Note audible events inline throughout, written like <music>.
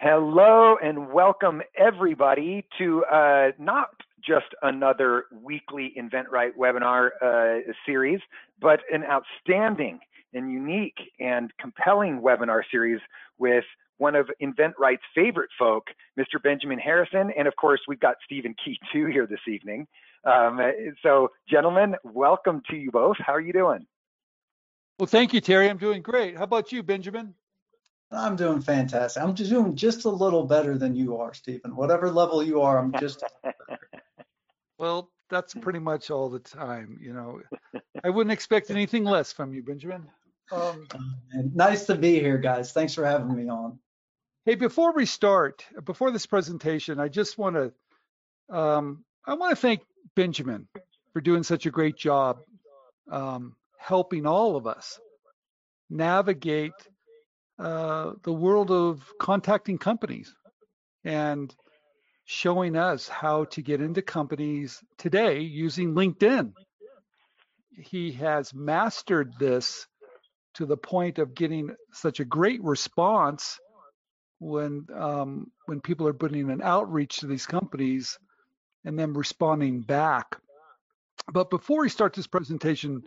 Hello and welcome everybody to uh, not just another weekly InventRight webinar uh, series, but an outstanding and unique and compelling webinar series with one of InventRight's favorite folk, Mr. Benjamin Harrison. And of course, we've got Stephen Key too here this evening. Um, so gentlemen, welcome to you both. How are you doing? Well, thank you, Terry. I'm doing great. How about you, Benjamin? I'm doing fantastic. I'm just doing just a little better than you are, Stephen. Whatever level you are, I'm just. <laughs> well, that's pretty much all the time. You know, I wouldn't expect anything less from you, Benjamin. Um, nice to be here, guys. Thanks for having me on. Hey, before we start, before this presentation, I just want to, um, I want to thank Benjamin for doing such a great job um, helping all of us navigate uh, the world of contacting companies and showing us how to get into companies today using LinkedIn. He has mastered this to the point of getting such a great response when um, when people are putting an outreach to these companies and then responding back. But before we start this presentation,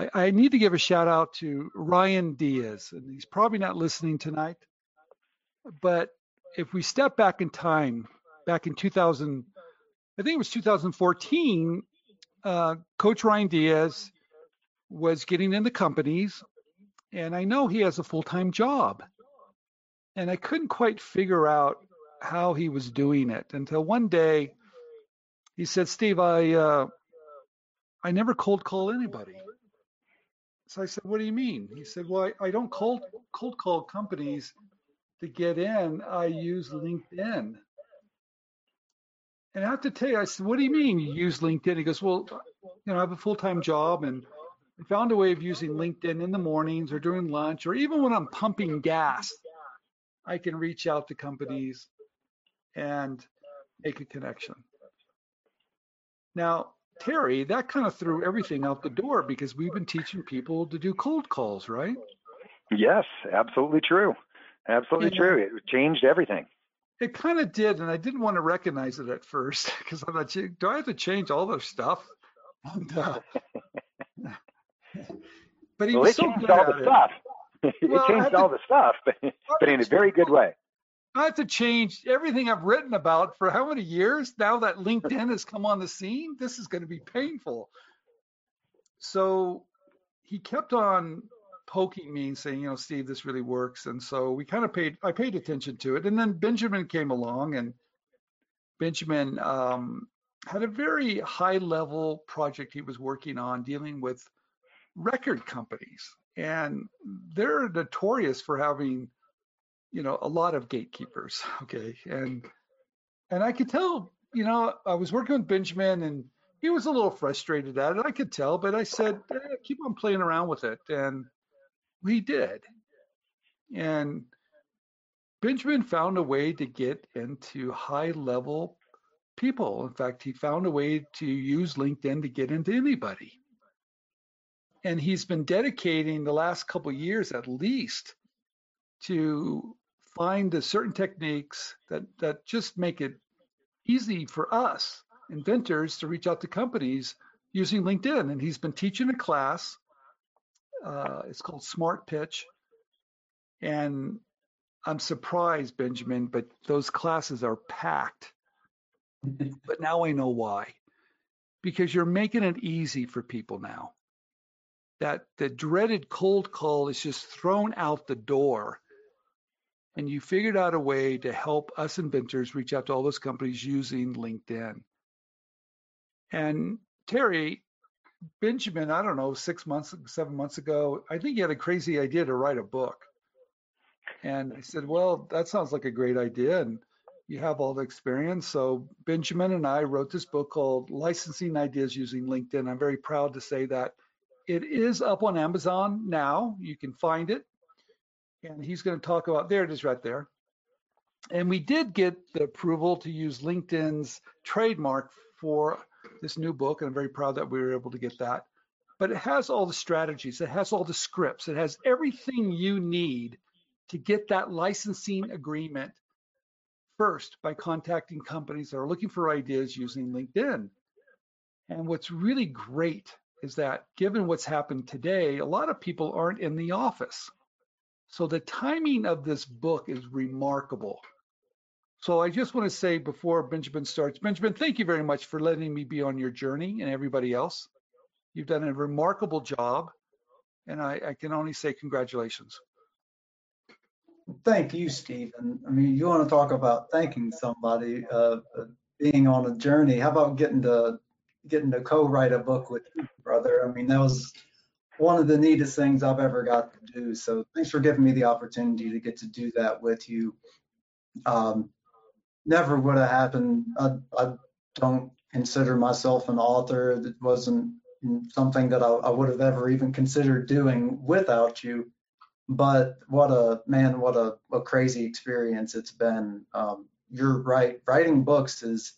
I, I need to give a shout out to Ryan Diaz, and he's probably not listening tonight. But if we step back in time, back in 2000, I think it was 2014, uh, Coach Ryan Diaz was getting into companies, and I know he has a full time job. And I couldn't quite figure out how he was doing it until one day he said, Steve, I, uh, I never cold call anybody. So I said, what do you mean? He said, well, I, I don't cold, cold call companies to get in. I use LinkedIn. And I have to tell you, I said, what do you mean you use LinkedIn? He goes, well, you know, I have a full-time job and I found a way of using LinkedIn in the mornings or during lunch or even when I'm pumping gas. I can reach out to companies and make a connection. Now, Terry, that kind of threw everything out the door because we've been teaching people to do cold calls, right? Yes, absolutely true. Absolutely true. It changed everything. It kind of did, and I didn't want to recognize it at first because I thought, do I have to change all this stuff? And, uh, <laughs> but he well, was so changed good all the it. stuff. <laughs> it well, changed all to, the stuff, <laughs> but, but in a very good way. I have to change everything I've written about for how many years now that LinkedIn has come on the scene. This is going to be painful. So he kept on poking me and saying, you know, Steve, this really works. And so we kind of paid, I paid attention to it. And then Benjamin came along and Benjamin um, had a very high level project he was working on dealing with record companies. And they're notorious for having you know, a lot of gatekeepers. <laughs> Okay. And, and I could tell, you know, I was working with Benjamin and he was a little frustrated at it. I could tell, but I said, eh, keep on playing around with it. And we did. And Benjamin found a way to get into high level people. In fact, he found a way to use LinkedIn to get into anybody. And he's been dedicating the last couple years at least to find the certain techniques that that just make it easy for us inventors to reach out to companies using LinkedIn. And he's been teaching a class. Uh, it's called Smart Pitch, and I'm surprised, Benjamin, but those classes are packed. <laughs> but now I know why. Because you're making it easy for people now. That the dreaded cold call is just thrown out the door and you figured out a way to help us inventors reach out to all those companies using LinkedIn. And Terry, Benjamin, I don't know, six months, seven months ago, I think he had a crazy idea to write a book. And I said, well, that sounds like a great idea. And you have all the experience. So Benjamin and I wrote this book called Licensing Ideas Using LinkedIn. I'm very proud to say that it is up on Amazon now. You can find it and he's going to talk about there it is right there. And we did get the approval to use LinkedIn's trademark for this new book, and I'm very proud that we were able to get that. But it has all the strategies, it has all the scripts, it has everything you need to get that licensing agreement first by contacting companies that are looking for ideas using LinkedIn. And what's really great is that given what's happened today, a lot of people aren't in the office. So the timing of this book is remarkable. So I just want to say before Benjamin starts, Benjamin, thank you very much for letting me be on your journey and everybody else. You've done a remarkable job, and I, I can only say congratulations. Thank you, Stephen. I mean, you want to talk about thanking somebody, uh, uh, being on a journey. How about getting to getting to co-write a book with you, brother? I mean, that was one of the neatest things I've ever got to do. So thanks for giving me the opportunity to get to do that with you. Um, never would have happened. I, I don't consider myself an author. It wasn't something that I, I would have ever even considered doing without you. But what a man, what a, a crazy experience it's been. Um, you're right. Writing books is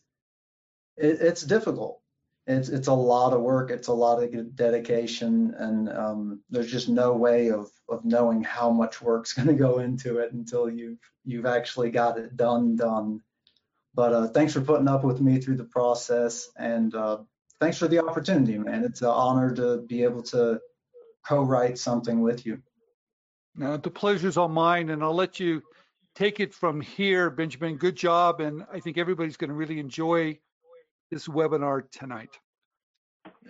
it, it's difficult. It's it's a lot of work. It's a lot of dedication, and um, there's just no way of of knowing how much work's <laughs> going to go into it until you've you've actually got it done done. But uh, thanks for putting up with me through the process, and uh, thanks for the opportunity, man. It's an honor to be able to co-write something with you. Now, the pleasure's all mine, and I'll let you take it from here, Benjamin. Good job, and I think everybody's going to really enjoy this webinar tonight.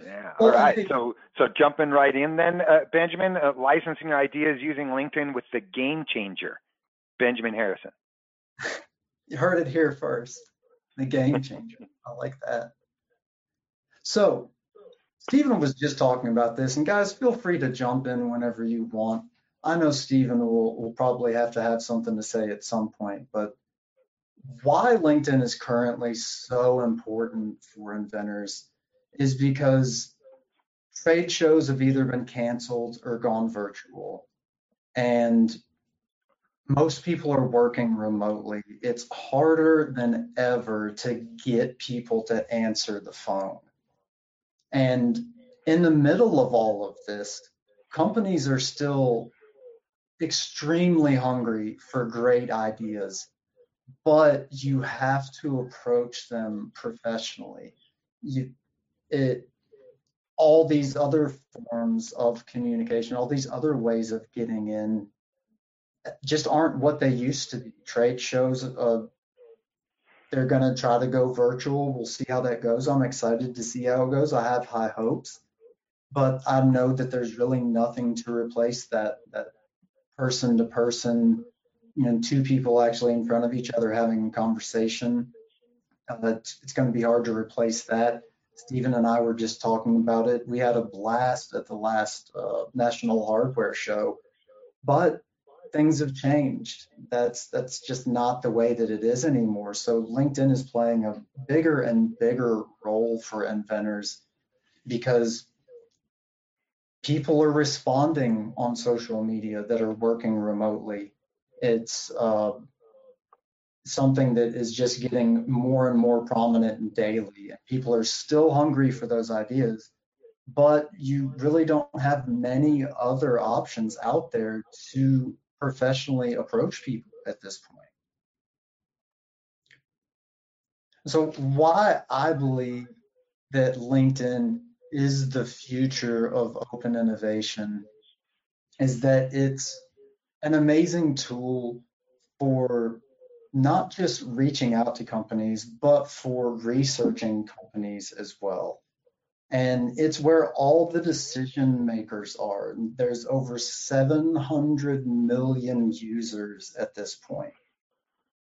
Yeah. All right. So, so jumping right in then, uh, Benjamin, uh, licensing your ideas using LinkedIn with the game changer, Benjamin Harrison. you heard it here first. The game changer. <laughs> I like that. So, Stephen was just talking about this, and guys, feel free to jump in whenever you want. I know Stephen will, will probably have to have something to say at some point, but why LinkedIn is currently so important for inventors is because trade shows have either been canceled or gone virtual. And most people are working remotely. It's harder than ever to get people to answer the phone. And in the middle of all of this, companies are still extremely hungry for great ideas, but you have to approach them professionally. You, it, all these other forms of communication, all these other ways of getting in, just aren't what they used to be. Trade shows, uh, they're going to try to go virtual. We'll see how that goes. I'm excited to see how it goes. I have high hopes, but I know that there's really nothing to replace that that person to person, you know, two people actually in front of each other having a conversation. Uh, it's, going to be hard to replace that. Stephen and I were just talking about it. We had a blast at the last uh, National Hardware Show, but things have changed. That's that's just not the way that it is anymore. So LinkedIn is playing a bigger and bigger role for inventors because people are responding on social media that are working remotely. It's uh, something that is just getting more and more prominent daily. And People are still hungry for those ideas, but you really don't have many other options out there to professionally approach people at this point. So why I believe that LinkedIn is the future of open innovation is that it's an amazing tool for not just reaching out to companies, but for researching companies as well. And it's where all the decision makers are. There's over 700 million users at this point.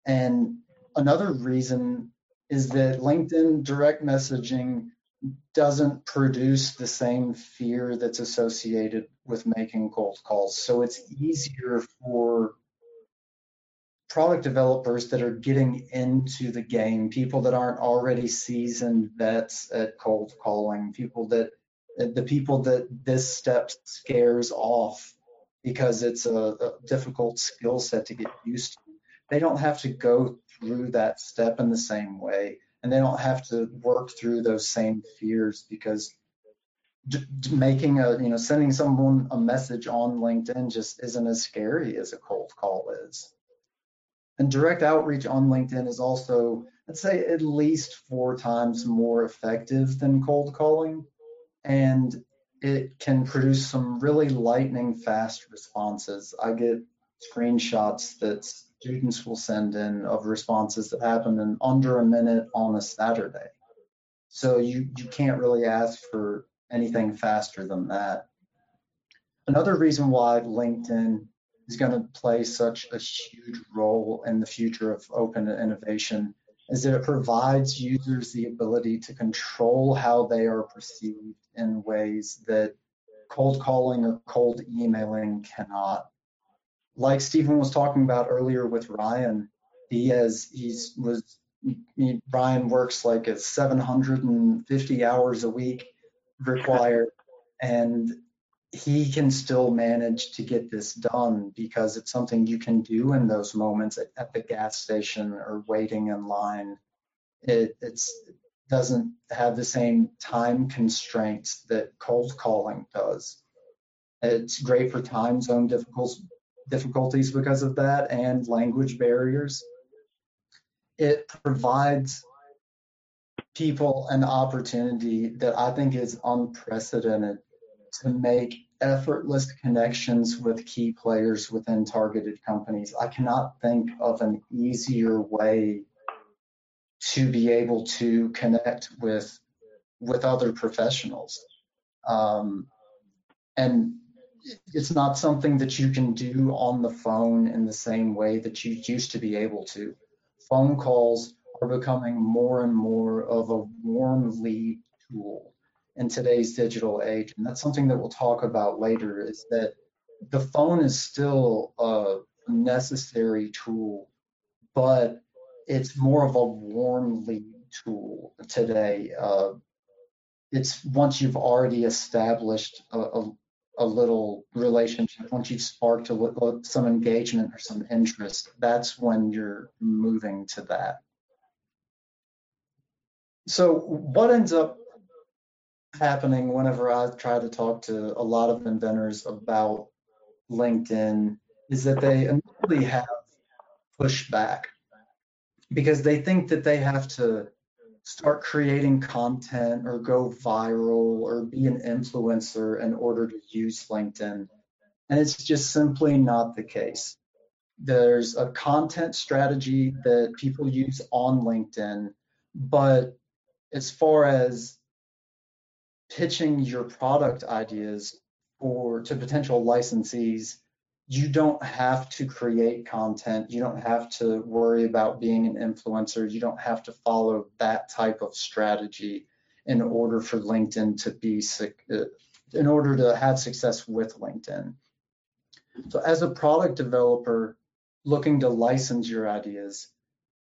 And another reason is that LinkedIn direct messaging doesn't produce the same fear that's associated with making cold calls. So it's easier for product developers that are getting into the game, people that aren't already seasoned vets at cold calling, people that the people that this step scares off because it's a, a difficult skill set to get used to. They don't have to go through that step in the same way, and they don't have to work through those same fears because making a you know sending someone a message on LinkedIn just isn't as scary as a cold call is. And direct outreach on LinkedIn is also, I'd say, at least four times more effective than cold calling. And it can produce some really lightning fast responses. I get screenshots that students will send in of responses that happen in under a minute on a Saturday. So you, you can't really ask for anything faster than that. Another reason why LinkedIn is going to play such a huge role in the future of open innovation is that it provides users the ability to control how they are perceived in ways that cold calling or cold emailing cannot. Like Stephen was talking about earlier with Ryan, he has he's was he, Ryan works like at 750 hours a week required, <laughs> and he can still manage to get this done because it's something you can do in those moments at, at the gas station or waiting in line. It it's, doesn't have the same time constraints that cold calling does. It's great for time zone difficulties because of that and language barriers. It provides people an opportunity that I think is unprecedented to make effortless connections with key players within targeted companies. I cannot think of an easier way to be able to connect with with other professionals. Um, and it's not something that you can do on the phone in the same way that you used to be able to. Phone calls are becoming more and more of a warm lead tool in today's digital age. And that's something that we'll talk about later is that the phone is still a necessary tool, but it's more of a warm lead tool today. Uh, it's once you've already established a, a, a, little relationship, once you've sparked a, some engagement or some interest, that's when you're moving to that. So what ends up happening whenever I try to talk to a lot of inventors about LinkedIn is that they initially have pushback because they think that they have to start creating content or go viral or be an influencer in order to use LinkedIn. And it's just simply not the case. There's a content strategy that people use on LinkedIn, but as far as pitching your product ideas or to potential licensees, you don't have to create content. You don't have to worry about being an influencer. You don't have to follow that type of strategy in order for LinkedIn to be, uh, in order to have success with LinkedIn. So as a product developer looking to license your ideas,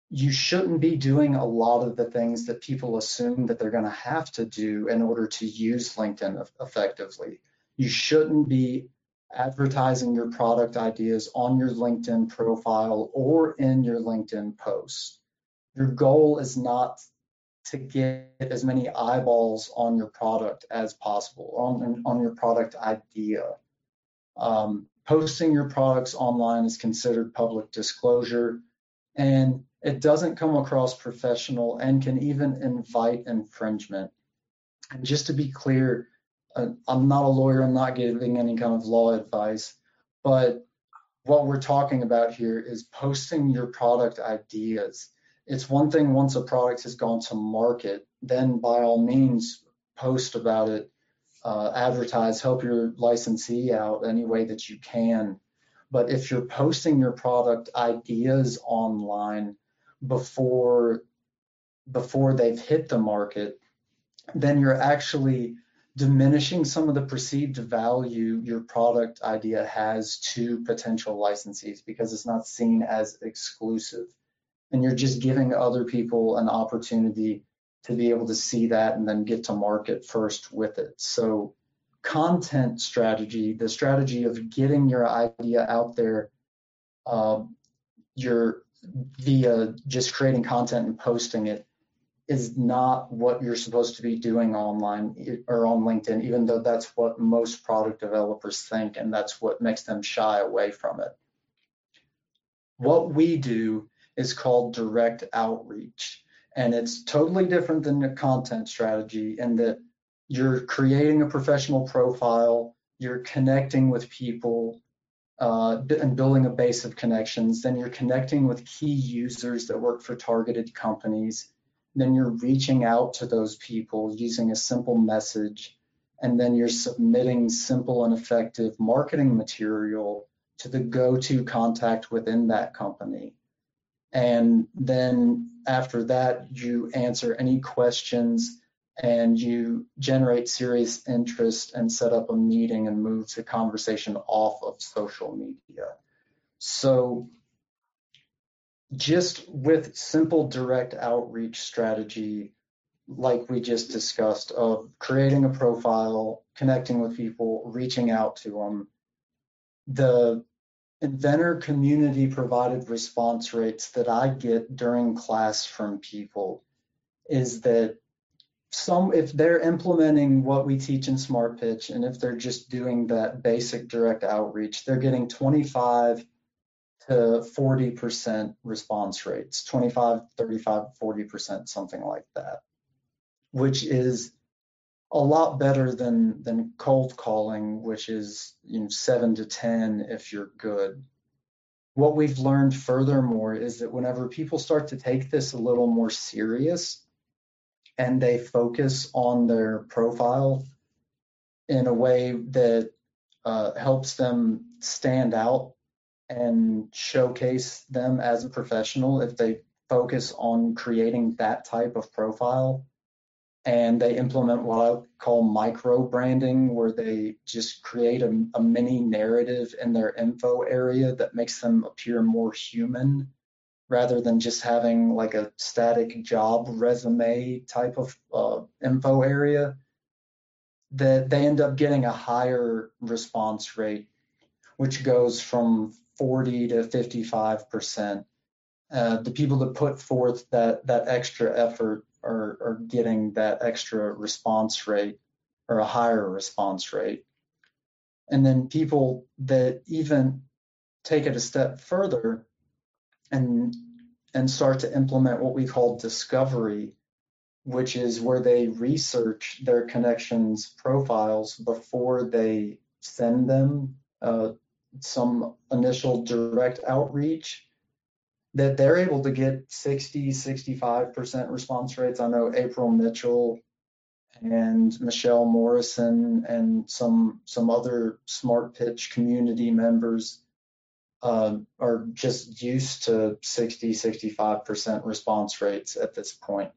you shouldn't be doing a lot of the things that people assume that they're going to have to do in order to use LinkedIn effectively. You shouldn't be advertising your product ideas on your LinkedIn profile or in your LinkedIn posts. Your goal is not to get as many eyeballs on your product as possible, on, on your product idea. Um, posting your products online is considered public disclosure. And it doesn't come across professional and can even invite infringement. And just to be clear, I'm not a lawyer, I'm not giving any kind of law advice, but what we're talking about here is posting your product ideas. It's one thing once a product has gone to market, then by all means post about it, uh, advertise, help your licensee out any way that you can. But if you're posting your product ideas online, before before they've hit the market, then you're actually diminishing some of the perceived value your product idea has to potential licensees because it's not seen as exclusive. And you're just giving other people an opportunity to be able to see that and then get to market first with it. So content strategy, the strategy of getting your idea out there, uh, your via just creating content and posting it is not what you're supposed to be doing online or on LinkedIn, even though that's what most product developers think and that's what makes them shy away from it. What we do is called direct outreach. And it's totally different than the content strategy in that you're creating a professional profile, you're connecting with people uh, and building a base of connections. Then you're connecting with key users that work for targeted companies. Then you're reaching out to those people using a simple message. And then you're submitting simple and effective marketing material to the go-to contact within that company. And then after that, you answer any questions and you generate serious interest and set up a meeting and move the conversation off of social media. So just with simple direct outreach strategy, like we just discussed, of creating a profile, connecting with people, reaching out to them, the inventor community provided response rates that I get during class from people is that some if they're implementing what we teach in smart pitch and if they're just doing that basic direct outreach they're getting 25 to 40% response rates 25 35 40% something like that which is a lot better than than cold calling which is you know 7 to 10 if you're good. What we've learned furthermore is that whenever people start to take this a little more serious and they focus on their profile in a way that uh, helps them stand out and showcase them as a professional if they focus on creating that type of profile. And they implement what I call micro branding, where they just create a, a, mini narrative in their info area that makes them appear more human rather than just having like a static job resume type of uh, info area, that they end up getting a higher response rate, which goes from 40 to 55 percent. Uh, the people that put forth that that extra effort are, are getting that extra response rate or a higher response rate. And then people that even take it a step further and and start to implement what we call discovery, which is where they research their connections profiles before they send them uh, some initial direct outreach that they're able to get 60 65% response rates i know april mitchell and michelle morrison and some some other smart pitch community members uh, are just used to 60, 65% response rates at this point.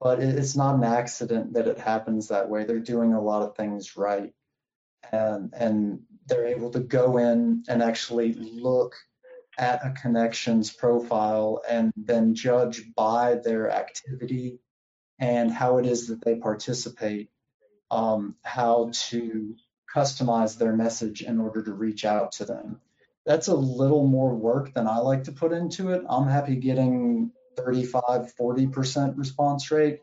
But it's not an accident that it happens that way. They're doing a lot of things right. And, and they're able to go in and actually look at a connections profile and then judge by their activity and how it is that they participate, um, how to customize their message in order to reach out to them that's a little more work than I like to put into it. I'm happy getting 35, 40% response rate,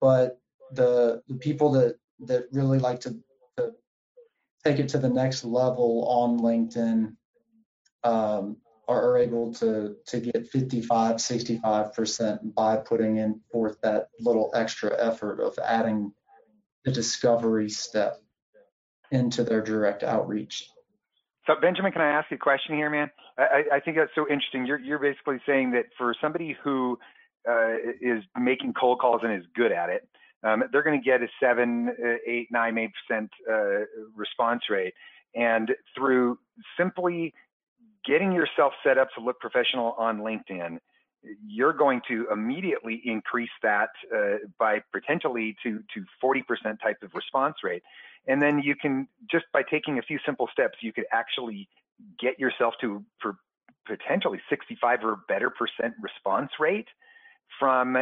but the the people that that really like to, to take it to the next level on LinkedIn um, are, are able to to get 55, 65% by putting in forth that little extra effort of adding the discovery step into their direct outreach so Benjamin, can I ask you a question here, man? I, I think that's so interesting. You're you're basically saying that for somebody who uh, is making cold calls and is good at it, um, they're going to get a seven, uh, eight, nine, eight percent uh, response rate, and through simply getting yourself set up to look professional on LinkedIn, you're going to immediately increase that uh, by potentially to to 40% type of response rate. And then you can just by taking a few simple steps, you could actually get yourself to for potentially 65 or better percent response rate from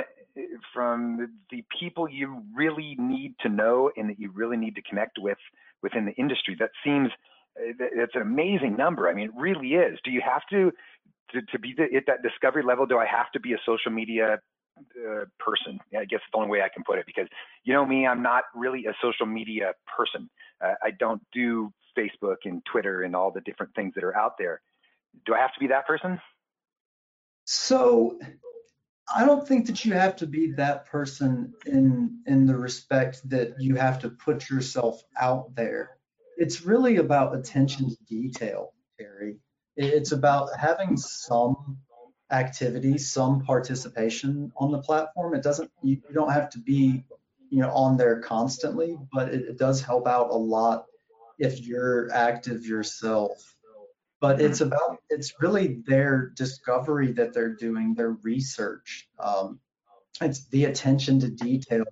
from the people you really need to know and that you really need to connect with within the industry. That seems that's an amazing number. I mean, it really is. Do you have to to, to be the, at that discovery level? Do I have to be a social media uh, person. I guess the only way I can put it because you know me, I'm not really a social media person. Uh, I don't do Facebook and Twitter and all the different things that are out there. Do I have to be that person? So I don't think that you have to be that person in in the respect that you have to put yourself out there. It's really about attention to detail, Terry. It's about having some activity, some participation on the platform. It doesn't you, you don't have to be, you know, on there constantly, but it, it does help out a lot if you're active yourself but it's about it's really their discovery that they're doing their research um, it's the attention to detail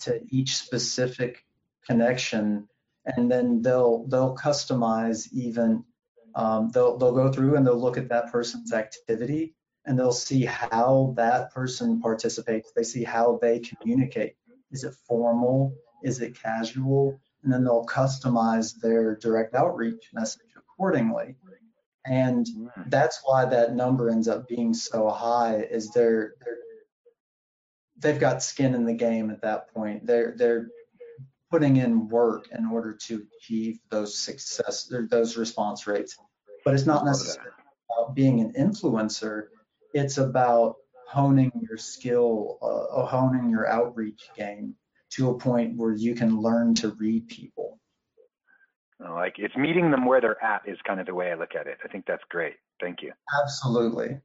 to each specific connection. And then they'll they'll customize even um, they'll they'll go through and they'll look at that person's activity and they'll see how that person participates. They see how they communicate. Is it formal? Is it casual? And then they'll customize their direct outreach message accordingly and that's why that number ends up being so high is they're, they're they've got skin in the game at that point. They're they're putting in work in order to achieve those success those response rates. But it's not necessarily about being an influencer. It's about honing your skill uh, honing your outreach game to a point where you can learn to read people like it's meeting them where they're at is kind of the way I look at it. I think that's great. Thank you. Absolutely.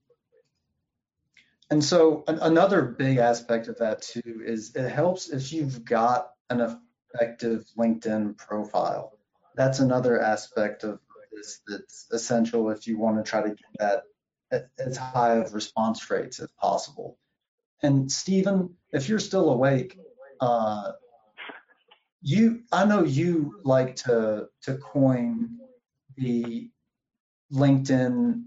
And so an, another big aspect of that too is it helps if you've got an effective LinkedIn profile. That's another aspect of this that's essential if you want to try to get that as high of response rates as possible. And Stephen, if you're still awake, uh, you I know you like to to coin the LinkedIn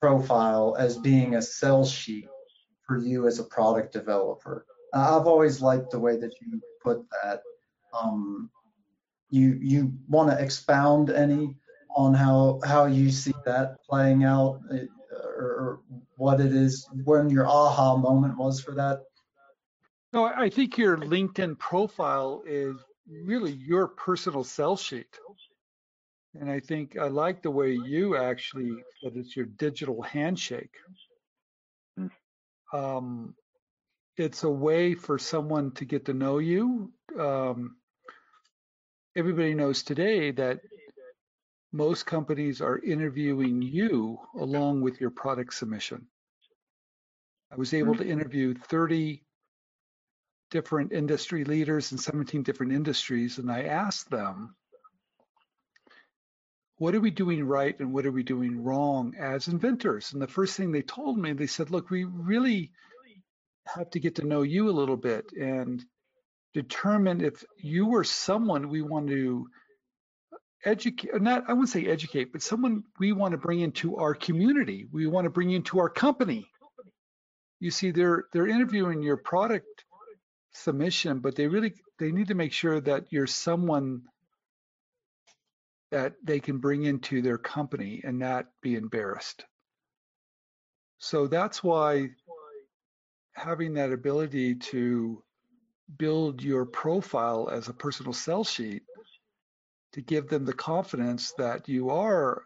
profile as being a sell sheet for you as a product developer. I've always liked the way that you put that. Um, you you want to expound any on how how you see that playing out, uh, or what it is when your aha moment was for that? No, I think your LinkedIn profile is really your personal sell sheet. And I think I like the way you actually that it's your digital handshake. Um, it's a way for someone to get to know you. Um, everybody knows today that most companies are interviewing you along with your product submission. I was able to interview 30 different industry leaders in 17 different industries, and I asked them, what are we doing right and what are we doing wrong as inventors? And the first thing they told me, they said, look, we really have to get to know you a little bit and determine if you were someone we want to educate not i wouldn't say educate but someone we want to bring into our community we want to bring into our company you see they're they're interviewing your product submission, but they really they need to make sure that you're someone that they can bring into their company and not be embarrassed. So that's why having that ability to build your profile as a personal sell sheet to give them the confidence that you are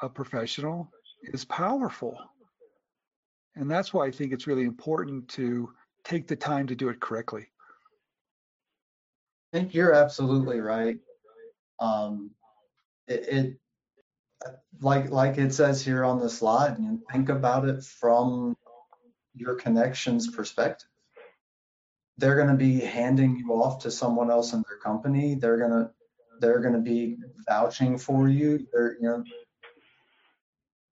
a professional is powerful. And that's why I think it's really important to take the time to do it correctly. I think you're absolutely right. Um, it, it, like like it says here on the slide, and think about it from your connections perspective. They're going to be handing you off to someone else in their company. They're going to they're going to be vouching for you. They're you know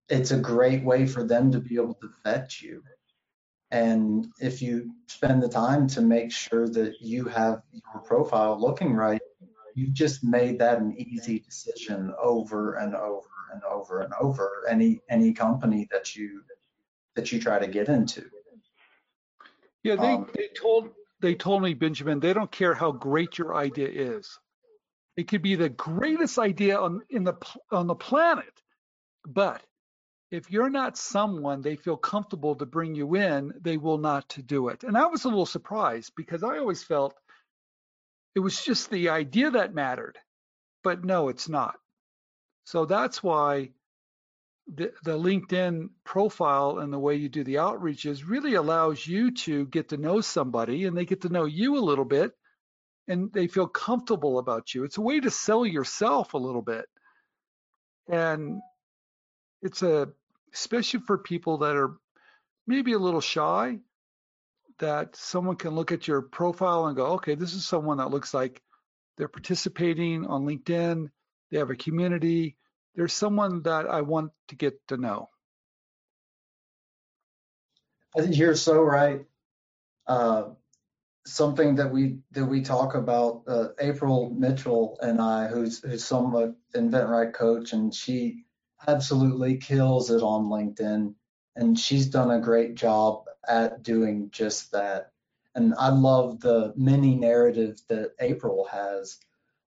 it's a great way for them to be able to vet you and if you spend the time to make sure that you have your profile looking right, you've just made that an easy decision over and over and over and over any any company that you that you try to get into. Yeah, they, um, they told they told me, Benjamin, they don't care how great your idea is. It could be the greatest idea on in the on the planet, but if you're not someone they feel comfortable to bring you in, they will not to do it. And I was a little surprised because I always felt it was just the idea that mattered. But no, it's not. So that's why the, the LinkedIn profile and the way you do the outreaches really allows you to get to know somebody and they get to know you a little bit and they feel comfortable about you. It's a way to sell yourself a little bit. And it's a, especially for people that are maybe a little shy, that someone can look at your profile and go, okay, this is someone that looks like they're participating on LinkedIn, they have a community, there's someone that I want to get to know. I think you're so right. Uh, something that we that we talk about, uh, April Mitchell and I, who's who's somewhat InventRight coach, and she absolutely kills it on LinkedIn, and she's done a great job at doing just that. And I love the mini narrative that April has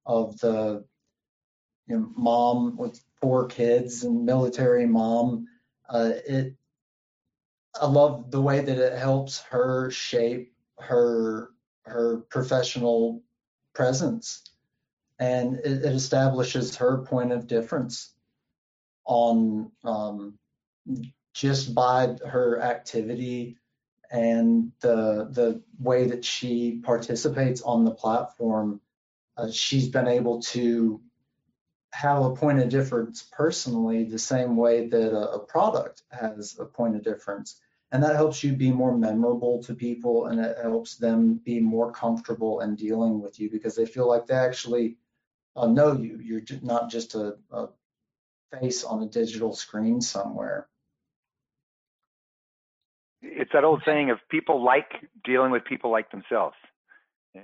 of the you know, mom with four kids and military mom. Uh, it, I love the way that it helps her shape her her professional presence, and it, it establishes her point of difference on um, just by her activity and the the way that she participates on the platform. Uh, she's been able to have a point of difference personally the same way that a, a, product has a point of difference. And that helps you be more memorable to people and it helps them be more comfortable in dealing with you because they feel like they actually uh, know you. You're not just a, a face on a digital screen somewhere. It's that old saying of people like dealing with people like themselves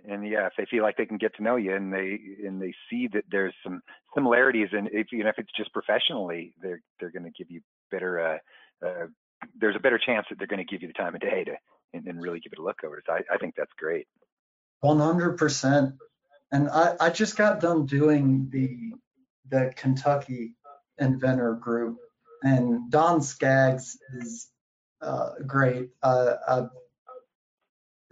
and yeah, if they feel like they can get to know you and they and they see that there's some similarities, and if even if it's just professionally, they're they're going to give you better. Uh, uh, there's a better chance that they're going to give you the time of day to and, and really give it a look over. So I, I think that's great. One hundred percent. And I, I just got done doing the the Kentucky inventor group, and Don Skaggs is uh, great. Uh, I've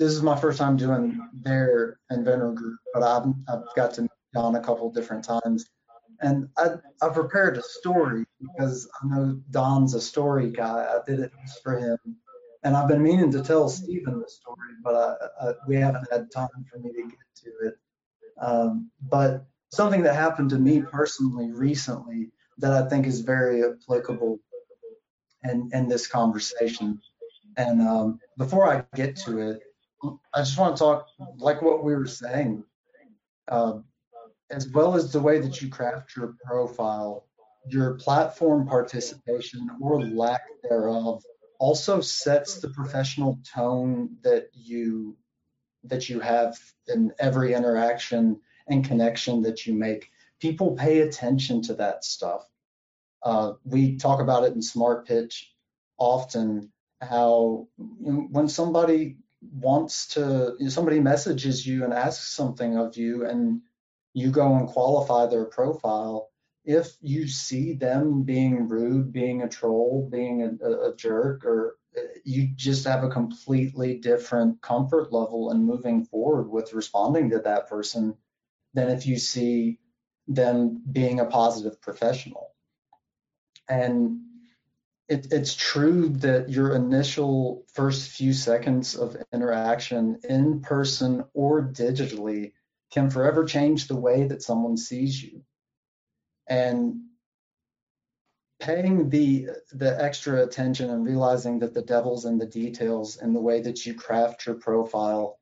this is my first time doing their inventor group, but I've, I've got to meet Don a couple different times. And I, I prepared a story because I know Don's a story guy. I did it for him. And I've been meaning to tell Stephen the story, but I, I, we haven't had time for me to get to it. Um, but something that happened to me personally recently that I think is very applicable in, in this conversation. And um, before I get to it, I just want to talk like what we were saying, uh, as well as the way that you craft your profile, your platform participation or lack thereof also sets the professional tone that you that you have in every interaction and connection that you make. People pay attention to that stuff. Uh, we talk about it in Smart Pitch often. How when somebody wants to you know, somebody messages you and asks something of you and you go and qualify their profile if you see them being rude being a troll being a, a, jerk or uh, you just have a completely different comfort level in moving forward with responding to that person than if you see them being a positive professional and it, it's true that your initial first few seconds of interaction in person or digitally can forever change the way that someone sees you. And paying the the extra attention and realizing that the devil's in the details in the way that you craft your profile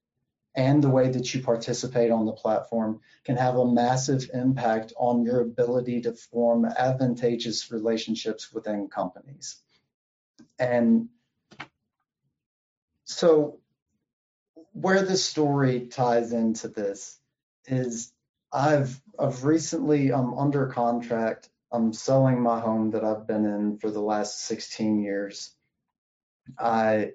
and the way that you participate on the platform can have a massive impact on your ability to form advantageous relationships within companies. And so, where this story ties into this is I've I've recently I'm under contract. I'm selling my home that I've been in for the last 16 years. I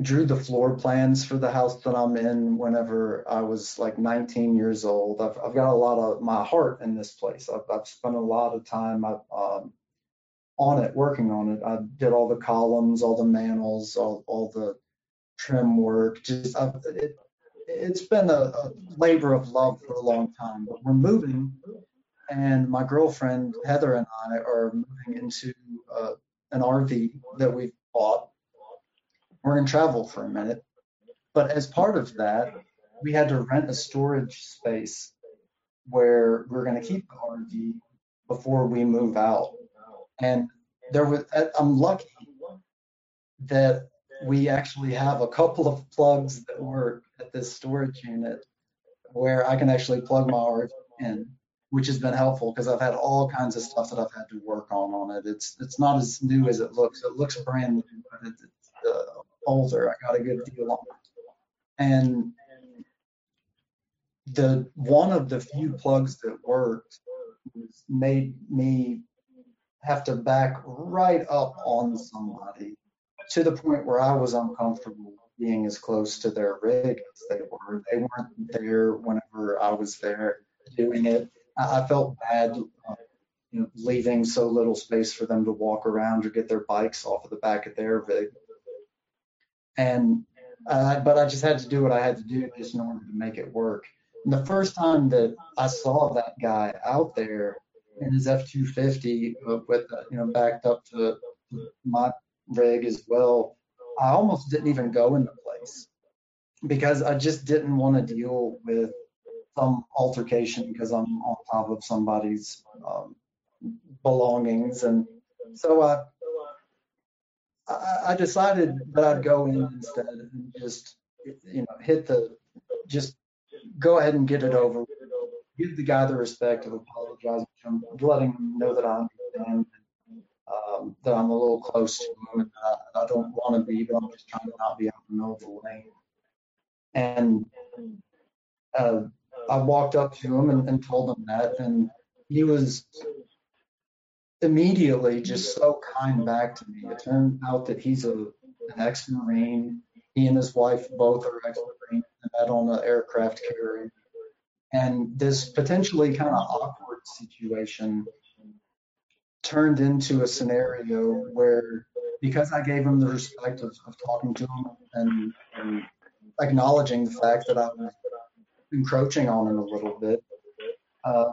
drew the floor plans for the house that I'm in whenever I was like 19 years old. I've, I've got a lot of my heart in this place. I've, I've spent a lot of time I've, um, on it, working on it. I did all the columns, all the manels, all, all the trim work. Just I've, it, it's been a, a labor of love for a long time. But we're moving, and my girlfriend Heather and I are moving into uh, an RV that we bought. We're to travel for a minute. But as part of that, we had to rent a storage space where we're going to keep the RV before we move out. And there was, I'm lucky that we actually have a couple of plugs that work at this storage unit where I can actually plug my RV in, which has been helpful because I've had all kinds of stuff that I've had to work on on it. It's it's not as new as it looks. It looks brand new, but it's uh, older. I got a good deal on. And the one of the few plugs that worked made me have to back right up on somebody to the point where I was uncomfortable being as close to their rig as they were. They weren't there whenever I was there doing it. I, felt bad, uh, you know, leaving so little space for them to walk around or get their bikes off of the back of their rig. And uh, but I just had to do what I had to do just in order to make it work. And the first time that I saw that guy out there in his F250 uh, with uh, you know backed up to my rig as well, I almost didn't even go in the place because I just didn't want to deal with some altercation because I'm on top of somebody's um, belongings, and so I, I decided that I'd go in instead and just you know hit the just go ahead and get it over. Give the guy the respect of apologizing to him, letting him know that I understand um, that I'm a little close to him and I, I don't want to be, but I'm just trying to not be out in the middle of the lane. And uh, I walked up to him and, and told him that, and he was immediately just so kind back to me. It turned out that he's a an ex-marine. He and his wife both are ex-marine met on an aircraft carrier. And this potentially kind of awkward situation turned into a scenario where because I gave him the respect of, of talking to him and, and acknowledging the fact that I was encroaching on him a little bit, uh,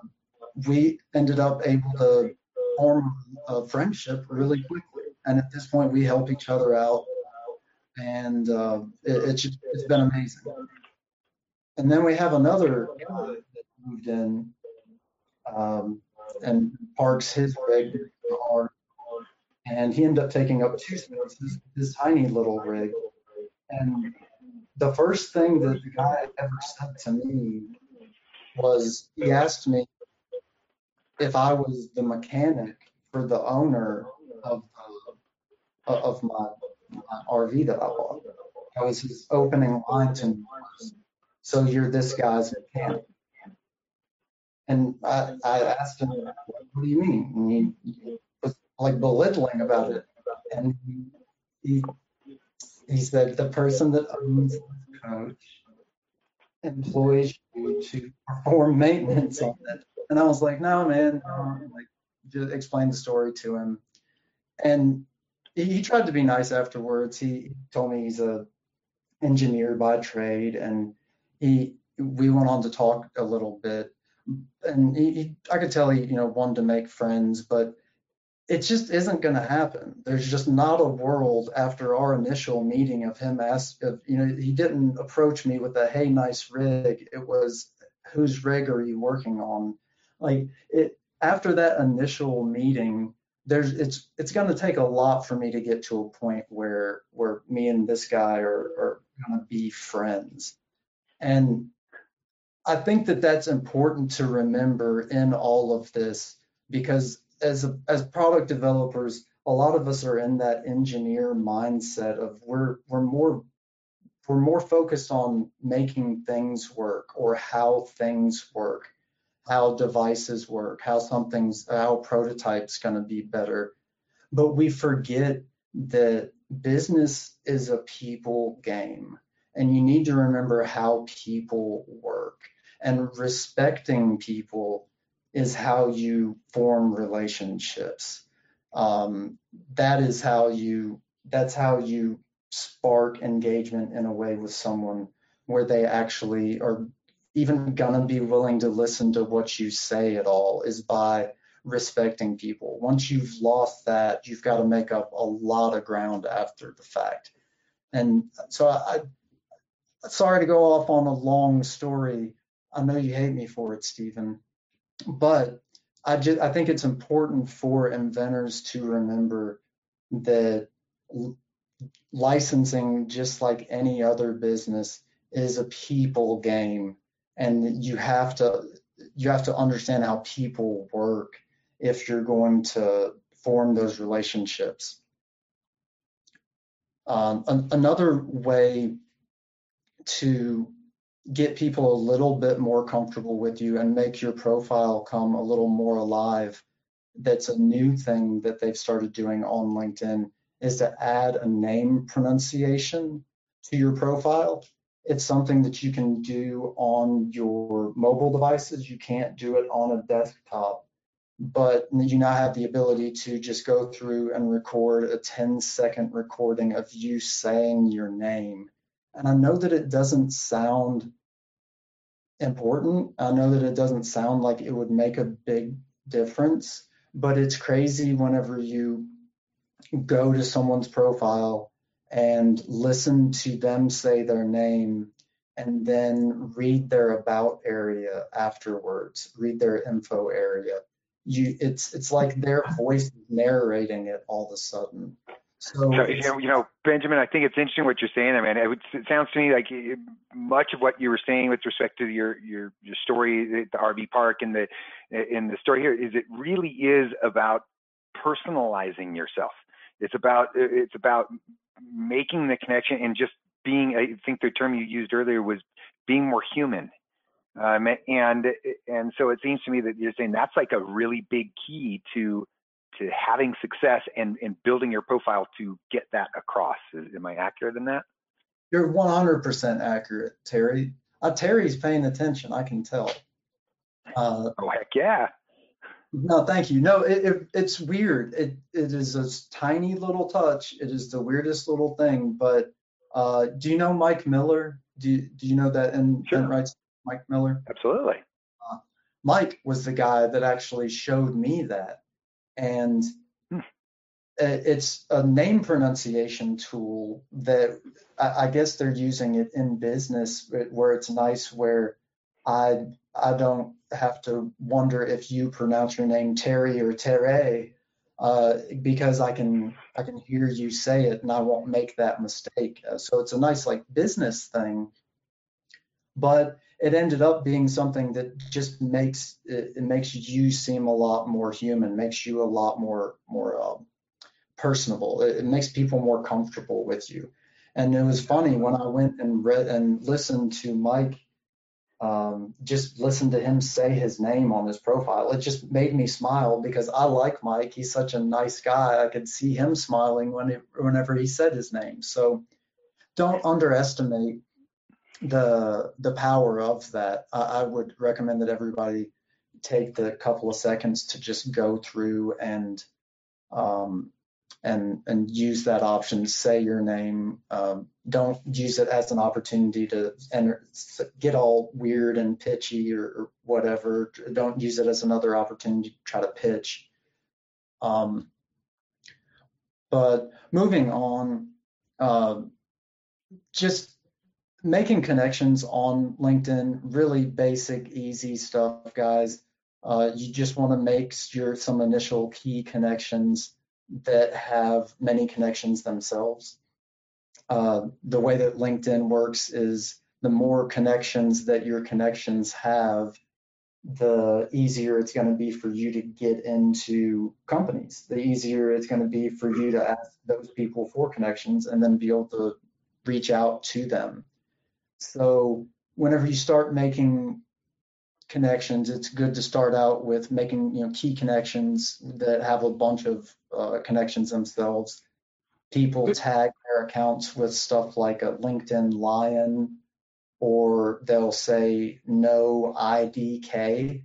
we ended up able to form a friendship really quickly. And at this point, we help each other out, and uh, it, it's it's been amazing. And then we have another guy that moved in. Um, and parks his rig. And he ended up taking up two spaces, his tiny little rig. And the first thing that the guy ever said to me was he asked me if I was the mechanic for the owner of the, of my, my RV that I bought. That was his opening line to me. So you're this guy's mechanic. And I, I asked him, what do you mean? And he, was like belittling about it. And he, he, he said, the person that owns the coach employs you to perform maintenance on it. And I was like, no, man, no. like just explain the story to him. And he, he tried to be nice afterwards. He, told me he's a engineer by trade and he we went on to talk a little bit and he, he, I could tell he, you know, wanted to make friends, but it just isn't going to happen. There's just not a world after our initial meeting of him asked, of, you know, he didn't approach me with a hey, nice rig. It was whose rig are you working on? Like it after that initial meeting, there's it's it's going to take a lot for me to get to a point where where me and this guy are are going to be friends. And I think that that's important to remember in all of this because as a, as product developers, a lot of us are in that engineer mindset of we're we're more we're more focused on making things work or how things work, how devices work, how something's how prototype's going to be better. But we forget that business is a people game and you need to remember how people work and respecting people is how you form relationships. Um, that is how you that's how you spark engagement in a way with someone where they actually are even gonna be willing to listen to what you say at all is by respecting people. Once you've lost that, you've got to make up a lot of ground after the fact. And so I, I sorry to go off on a long story. I know you hate me for it, Stephen, but I just I think it's important for inventors to remember that licensing, just like any other business, is a people game, and you have to you have to understand how people work if you're going to form those relationships. Um, an, another way to get people a little bit more comfortable with you and make your profile come a little more alive that's a new thing that they've started doing on LinkedIn is to add a name pronunciation to your profile. It's something that you can do on your mobile devices. You can't do it on a desktop, but you now have the ability to just go through and record a 10 second recording of you saying your name. And I know that it doesn't sound important. I know that it doesn't sound like it would make a big difference, but it's crazy whenever you go to someone's profile and listen to them say their name and then read their about area afterwards, read their info area. You, it's it's like their voice narrating it all of a sudden. So, so you know, Benjamin, I think it's interesting what you're saying. I mean, it, would, it sounds to me like much of what you were saying with respect to your your your story, at the RV park, and the in the story here is it really is about personalizing yourself. It's about it's about making the connection and just being. I think the term you used earlier was being more human. Um, and and so it seems to me that you're saying that's like a really big key to to having success and, and building your profile to get that across. Am I accurate in that? You're 100% accurate, Terry. Uh, Terry's paying attention. I can tell. Uh, oh heck yeah! No, thank you. No, it, it, it's weird. It it is a tiny little touch. It is the weirdest little thing. But uh, do you know Mike Miller? Do you, do you know that in sure. writes Mike Miller? Absolutely. Uh, Mike was the guy that actually showed me that and hmm. it's a name pronunciation tool that I, guess they're using it in business where it's nice where I I don't have to wonder if you pronounce your name Terry or Terre uh, because I can I can hear you say it and I won't make that mistake. Uh, so it's a nice like business thing, but it ended up being something that just makes it, it, makes you seem a lot more human, makes you a lot more more uh, personable. It, it, makes people more comfortable with you. And it was funny when I went and read and listened to Mike, um, just listen to him say his name on his profile. It just made me smile because I like Mike. He's such a nice guy. I could see him smiling when it, whenever he said his name. So don't underestimate the the power of that, I, I would recommend that everybody take the couple of seconds to just go through and um, and and use that option. Say your name. Um, don't use it as an opportunity to enter, get all weird and pitchy or, or, whatever. Don't use it as another opportunity to try to pitch. Um, but moving on, uh, just making connections on LinkedIn, really basic, easy stuff, guys. Uh, you just want to make your some initial key connections that have many connections themselves. Uh, the way that LinkedIn works is the more connections that your connections have, the easier it's going to be for you to get into companies. The easier it's going to be for you to ask those people for connections and then be able to reach out to them. So whenever you start making connections, it's good to start out with making you know key connections that have a bunch of uh, connections themselves. People tag their accounts with stuff like a LinkedIn Lion, or they'll say no IDK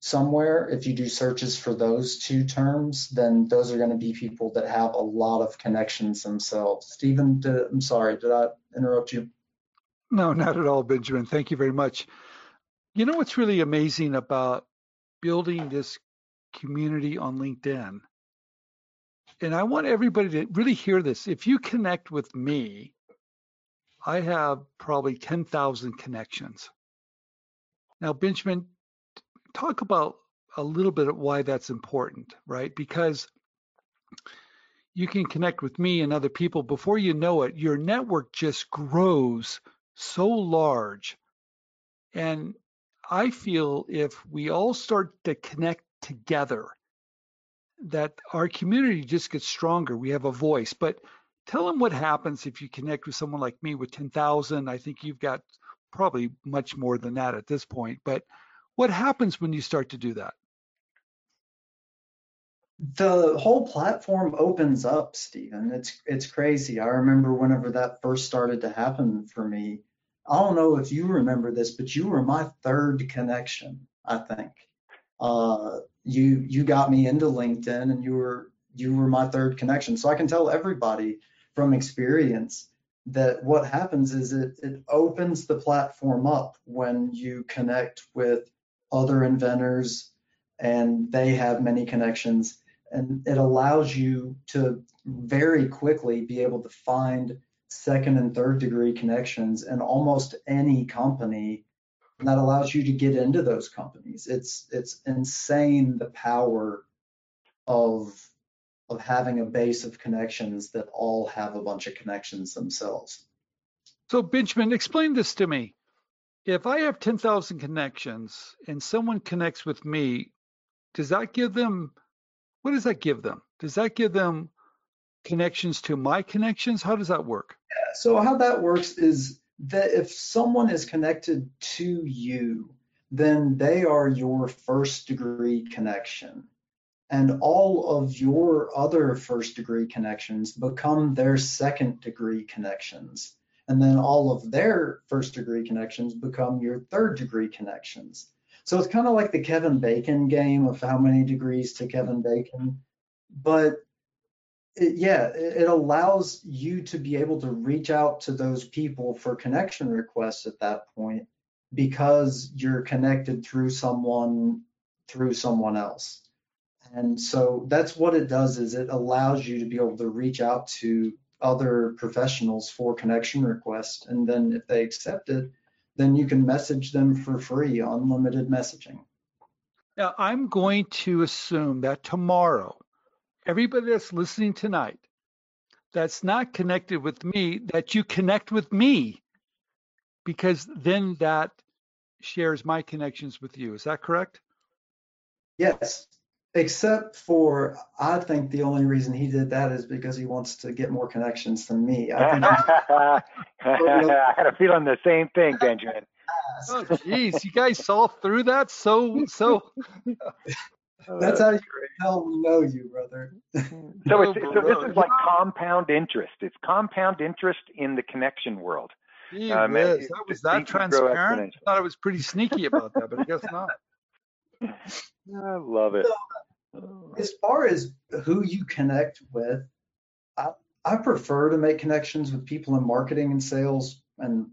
somewhere. If you do searches for those two terms, then those are going to be people that have a lot of connections themselves. Stephen, did, I'm sorry, did I interrupt you? No, not at all, Benjamin. Thank you very much. You know what's really amazing about building this community on LinkedIn. And I want everybody to really hear this. If you connect with me, I have probably 10,000 connections. Now, Benjamin, talk about a little bit of why that's important, right? Because you can connect with me and other people. Before you know it, your network just grows so large. And I feel if we all start to connect together, that our community just gets stronger. We have a voice. But tell them what happens if you connect with someone like me with 10,000. I think you've got probably much more than that at this point. But what happens when you start to do that? The whole platform opens up, Stephen. It's it's crazy. I remember whenever that first started to happen for me. I don't know if you remember this, but you were my third connection, I think. Uh, you you got me into LinkedIn and you were you were my third connection. So I can tell everybody from experience that what happens is it, it opens the platform up when you connect with other inventors and they have many connections and it allows you to very quickly be able to find second and third degree connections in almost any company and that allows you to get into those companies. It's it's insane the power of of having a base of connections that all have a bunch of connections themselves. So benjamin explain this to me. If i have 10,000 connections and someone connects with me does that give them what does that give them? Does that give them connections to my connections how does that work so how that works is that if someone is connected to you, then they are your first degree connection. And all of your other first degree connections become their second degree connections. And then all of their first degree connections become your third degree connections. So it's kind of like the Kevin Bacon game of how many degrees to Kevin Bacon. But it, yeah, it, it allows you to be able to reach out to those people for connection requests at that point because you're connected through someone through someone else. And so that's what it does is it allows you to be able to reach out to other professionals for connection requests. And then if they accept it, then you can message them for free, unlimited messaging. Now, I'm going to assume that tomorrow everybody that's listening tonight that's not connected with me, that you connect with me because then that shares my connections with you. Is that correct? Yes, except for I think the only reason he did that is because he wants to get more connections than me. I, <laughs> I had a feeling the same thing, Benjamin. Oh, geez, you guys saw through that so so That's, how you tell we know you, brother. so it's so this is like compound interest. It's compound interest in the connection world. Um, that was that transparent. I thought I was pretty sneaky about that, but I guess not. <laughs> I love it. So, as far as who you connect with, I, I prefer to make connections with people in marketing and sales and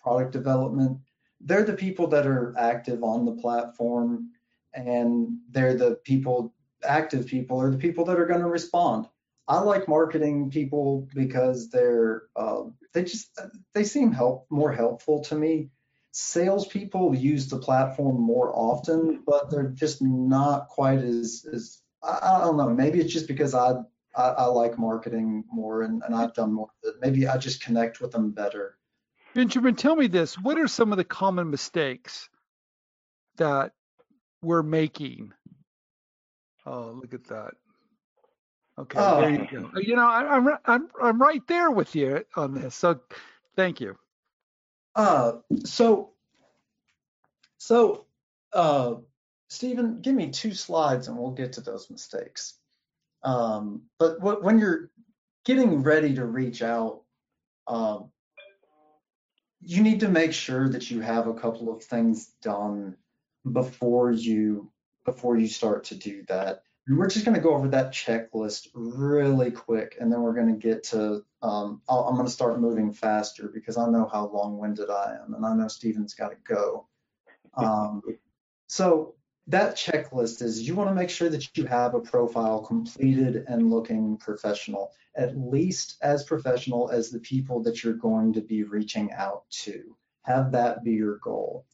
product development. They're the people that are active on the platform and they're the people active people are the people that are going to respond i like marketing people because they're uh, they just they seem help more helpful to me salespeople use the platform more often but they're just not quite as as i, don't know maybe it's just because I, I I, like marketing more and, and I've done more. Maybe I just connect with them better. Benjamin, tell me this. What are some of the common mistakes that we're making. Oh, look at that. Okay, oh. there you go. You know, I, am I'm I'm right there with you on this. So, thank you. Uh, so, so, uh, Stephen, give me two slides and we'll get to those mistakes. Um, but what, when you're getting ready to reach out, um, you need to make sure that you have a couple of things done before you before you start to do that. We're just going to go over that checklist really quick, and then we're going to get to. Um, i am going to start moving faster because I know how long-winded I am, and I know Stephen's got to go. Um, so that checklist is you want to make sure that you have a profile completed and looking professional, at least as professional as the people that you're going to be reaching out to. Have that be your goal.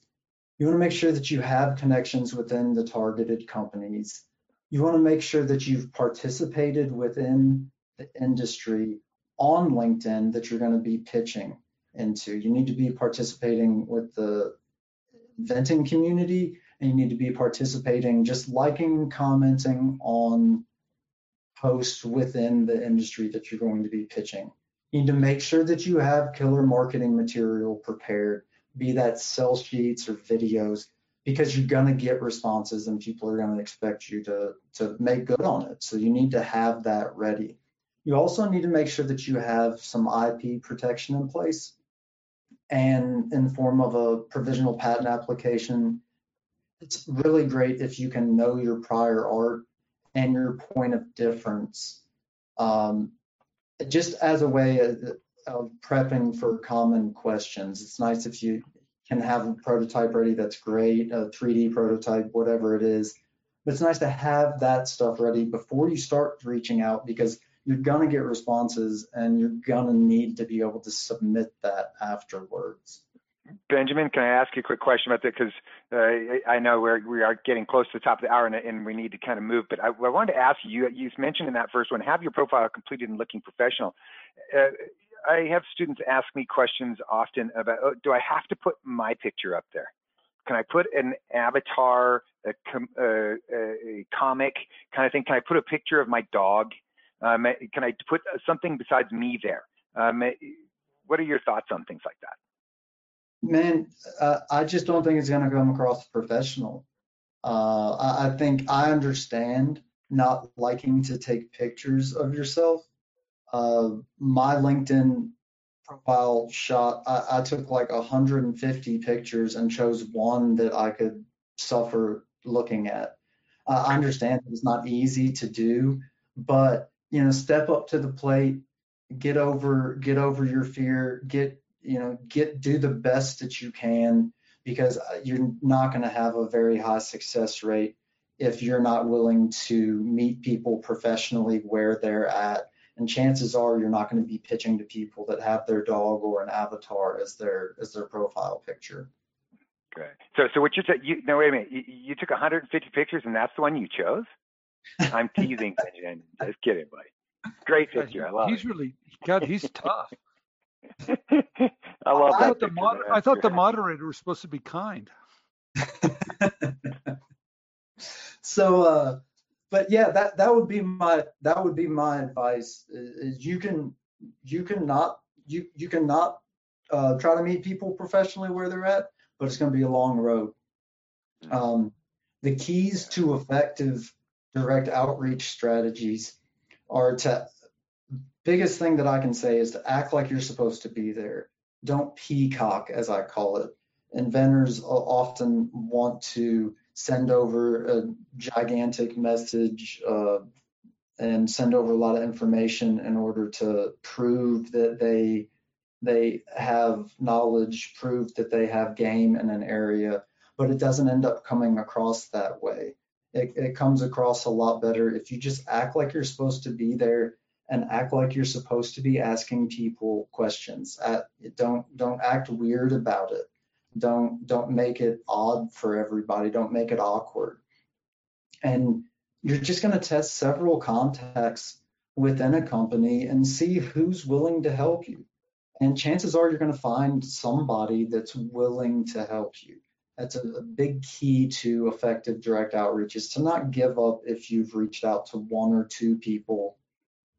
You want to make sure that you have connections within the targeted companies. You want to make sure that you've participated within the industry on LinkedIn that you're going to be pitching into. You need to be participating with the venting community and you need to be participating, just liking, commenting on posts within the industry that you're going to be pitching. You need to make sure that you have killer marketing material prepared, be that sell sheets or videos, because you're going to get responses and people are going to expect you to, to make good on it. So you need to have that ready. You also need to make sure that you have some IP protection in place and in the form of a provisional patent application it's really great if you can know your prior art and your point of difference. Um, just as a way of, prepping for common questions. It's nice if you can have a prototype ready, that's great, a 3D prototype, whatever it is. But it's nice to have that stuff ready before you start reaching out because you're going to get responses and you're going to need to be able to submit that afterwards. Benjamin, can I ask you a quick question about that? Because uh, I know we're, we are getting close to the top of the hour and, and we need to kind of move. But I, I, wanted to ask you, you mentioned in that first one, have your profile completed and looking professional. Uh, I have students ask me questions often about, oh, do I have to put my picture up there? Can I put an avatar, a, com uh, a comic kind of thing? Can I put a picture of my dog? Um, can I put something besides me there? Um, what are your thoughts on things like that? Man, uh, I just don't think it's going to come across professional. Uh, I, I, think I understand not liking to take pictures of yourself. Uh, my LinkedIn profile shot, I, I took like 150 pictures and chose one that I could suffer looking at. I understand it's not easy to do, but you know, step up to the plate, get over, get over your fear, get you know get do the best that you can because uh, you're not going to have a very high success rate if you're not willing to meet people professionally where they're at and chances are you're not going to be pitching to people that have their dog or an avatar as their as their profile picture okay so so what you said you no wait a minute you, you took 150 pictures and that's the one you chose i'm <laughs> teasing just kidding buddy great picture i love it. he's it. really god he's <laughs> tough I love I that. Thought moder- I thought the moderator was supposed to be kind. <laughs> so, uh, but yeah, that that would be my that would be my advice. Is you can you can not you you can not uh, try to meet people professionally where they're at, but it's going to be a long road. Mm. Um, the keys to effective direct outreach strategies are to biggest thing that I can say is to act like you're supposed to be there. Don't peacock, as I call it. Inventors often want to send over a gigantic message uh, and send over a lot of information in order to prove that they they have knowledge, prove that they have game in an area, but it doesn't end up coming across that way. It, it comes across a lot better if you just act like you're supposed to be there and act like you're supposed to be asking people questions. don't don't act weird about it. Don't don't make it odd for everybody. Don't make it awkward. And you're just going to test several contacts within a company and see who's willing to help you. And chances are you're going to find somebody that's willing to help you. That's a, a, big key to effective direct outreach is to not give up if you've reached out to one or two people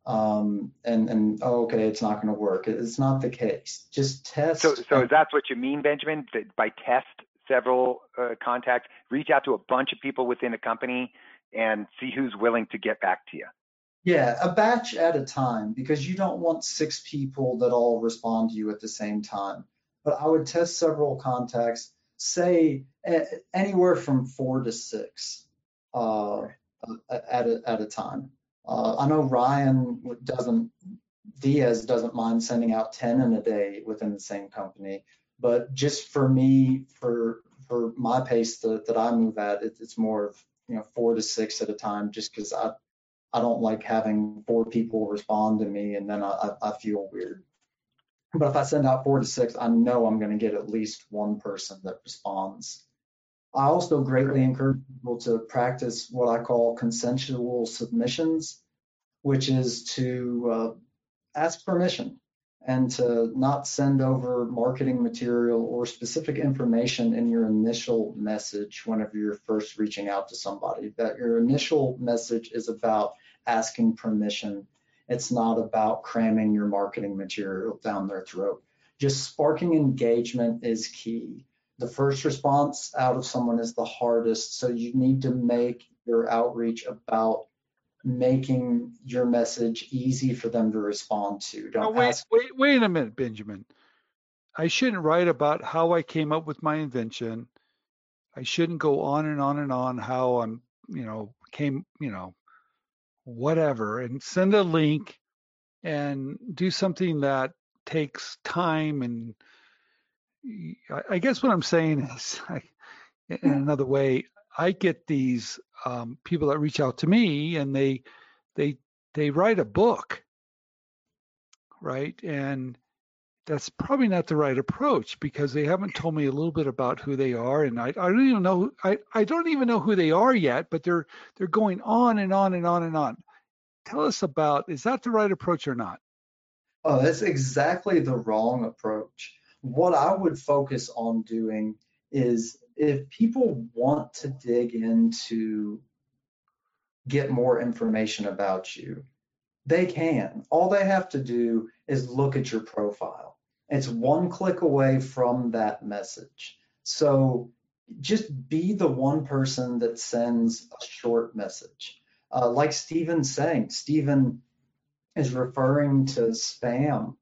um, and and oh, okay, it's not going to work. It's not the case. Just test. So so that's what you mean, Benjamin? By test several uh, contacts, reach out to a bunch of people within a company, and see who's willing to get back to you. Yeah, a batch at a time because you don't want six people that all respond to you at the same time. But I would test several contacts, say anywhere from four to six uh, at a, at a time. Uh, I know Ryan doesn't, Diaz doesn't mind sending out 10 in a day within the same company, but just for me, for for my pace that, that I move at, it, it's more of you know four to six at a time, just because I I don't like having four people respond to me and then I, I feel weird. But if I send out four to six, I know I'm going to get at least one person that responds. I also greatly encourage people to practice what I call consensual submissions, which is to uh, ask permission and to not send over marketing material or specific information in your initial message whenever you're first reaching out to somebody. That your initial message is about asking permission. It's not about cramming your marketing material down their throat. Just sparking engagement is key. The first response out of someone is the hardest, so you need to make your outreach about making your message easy for them to respond to. Don't oh, wait, ask- wait, wait a minute, Benjamin. I shouldn't write about how I came up with my invention. I shouldn't go on and on and on how I'm, you know, came, you know, whatever, and send a link and do something that takes time. And I guess what I'm saying is, <laughs> I, in another way, I get these um, people that reach out to me and they they they write a book, right? And that's probably not the right approach because they haven't told me a little bit about who they are, and I, I don't even know I, I don't even know who they are yet. But they're they're going on and on and on and on. Tell us about is that the right approach or not? Oh, that's exactly the wrong approach. What I would focus on doing is if people want to dig into get more information about you, they can. All they have to do is look at your profile. It's one click away from that message. So just be the one person that sends a short message. Uh, like Stephen's saying, Stephen is referring to spam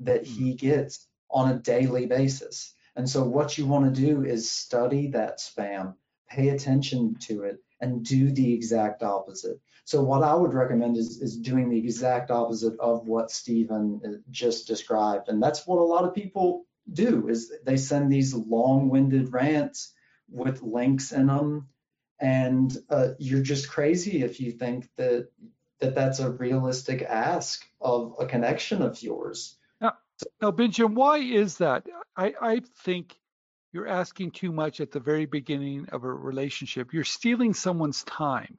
that he gets on a daily basis. And so what you want to do is study that spam, pay attention to it, and do the exact opposite. So what I would recommend is, is doing the exact opposite of what Stephen uh, just described. And that's what a lot of people do is they send these long-winded rants with links in them. And uh, you're just crazy if you think that that that's a realistic ask of a connection of yours. Now, Benjamin, why is that? I, I think you're asking too much at the very beginning of a relationship. You're stealing someone's time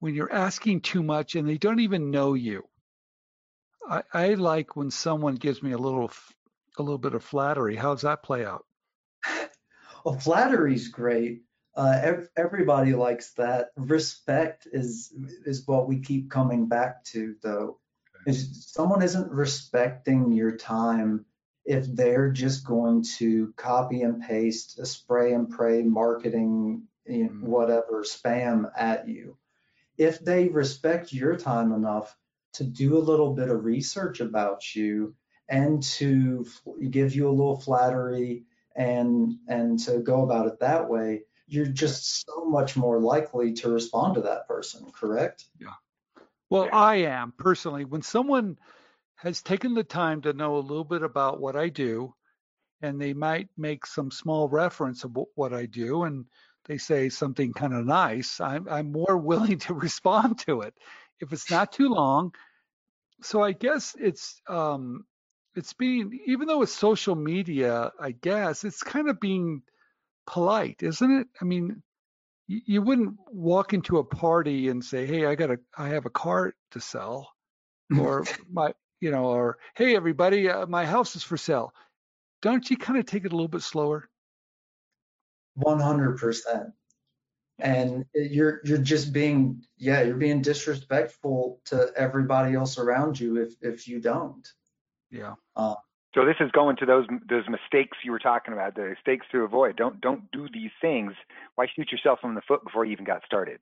when you're asking too much and they don't even know you. I, I like when someone gives me a little a little bit of flattery. How does that play out? <laughs> Well, flattery's great. Uh, ev- everybody likes that. Respect is is what we keep coming back to, though is someone isn't respecting your time if they're just going to copy and paste a spray and pray marketing you know, mm-hmm. whatever spam at you if they respect your time enough to do a little bit of research about you and to give you a little flattery and and to go about it that way you're just so much more likely to respond to that person correct? Yeah well, yeah. I am personally. When someone has taken the time to know a little bit about what I do, and they might make some small reference of what I do, and they say something kind of nice, I'm, I'm more <laughs> willing to respond to it if it's not too long. So I guess it's um, it's being even though it's social media, I guess it's kind of being polite, isn't it? I mean, you wouldn't walk into a party and say, "Hey, I got a, I have a car to sell," or <laughs> my, you know, or "Hey, everybody, uh, my house is for sale." Don't you kind of take it a little bit slower? One hundred percent. And you're you're just being yeah you're being disrespectful to everybody else around you if if you don't. Yeah. Uh, so this is going to those those mistakes you were talking about, the mistakes to avoid. Don't don't do these things. Why shoot yourself in the foot before you even got started?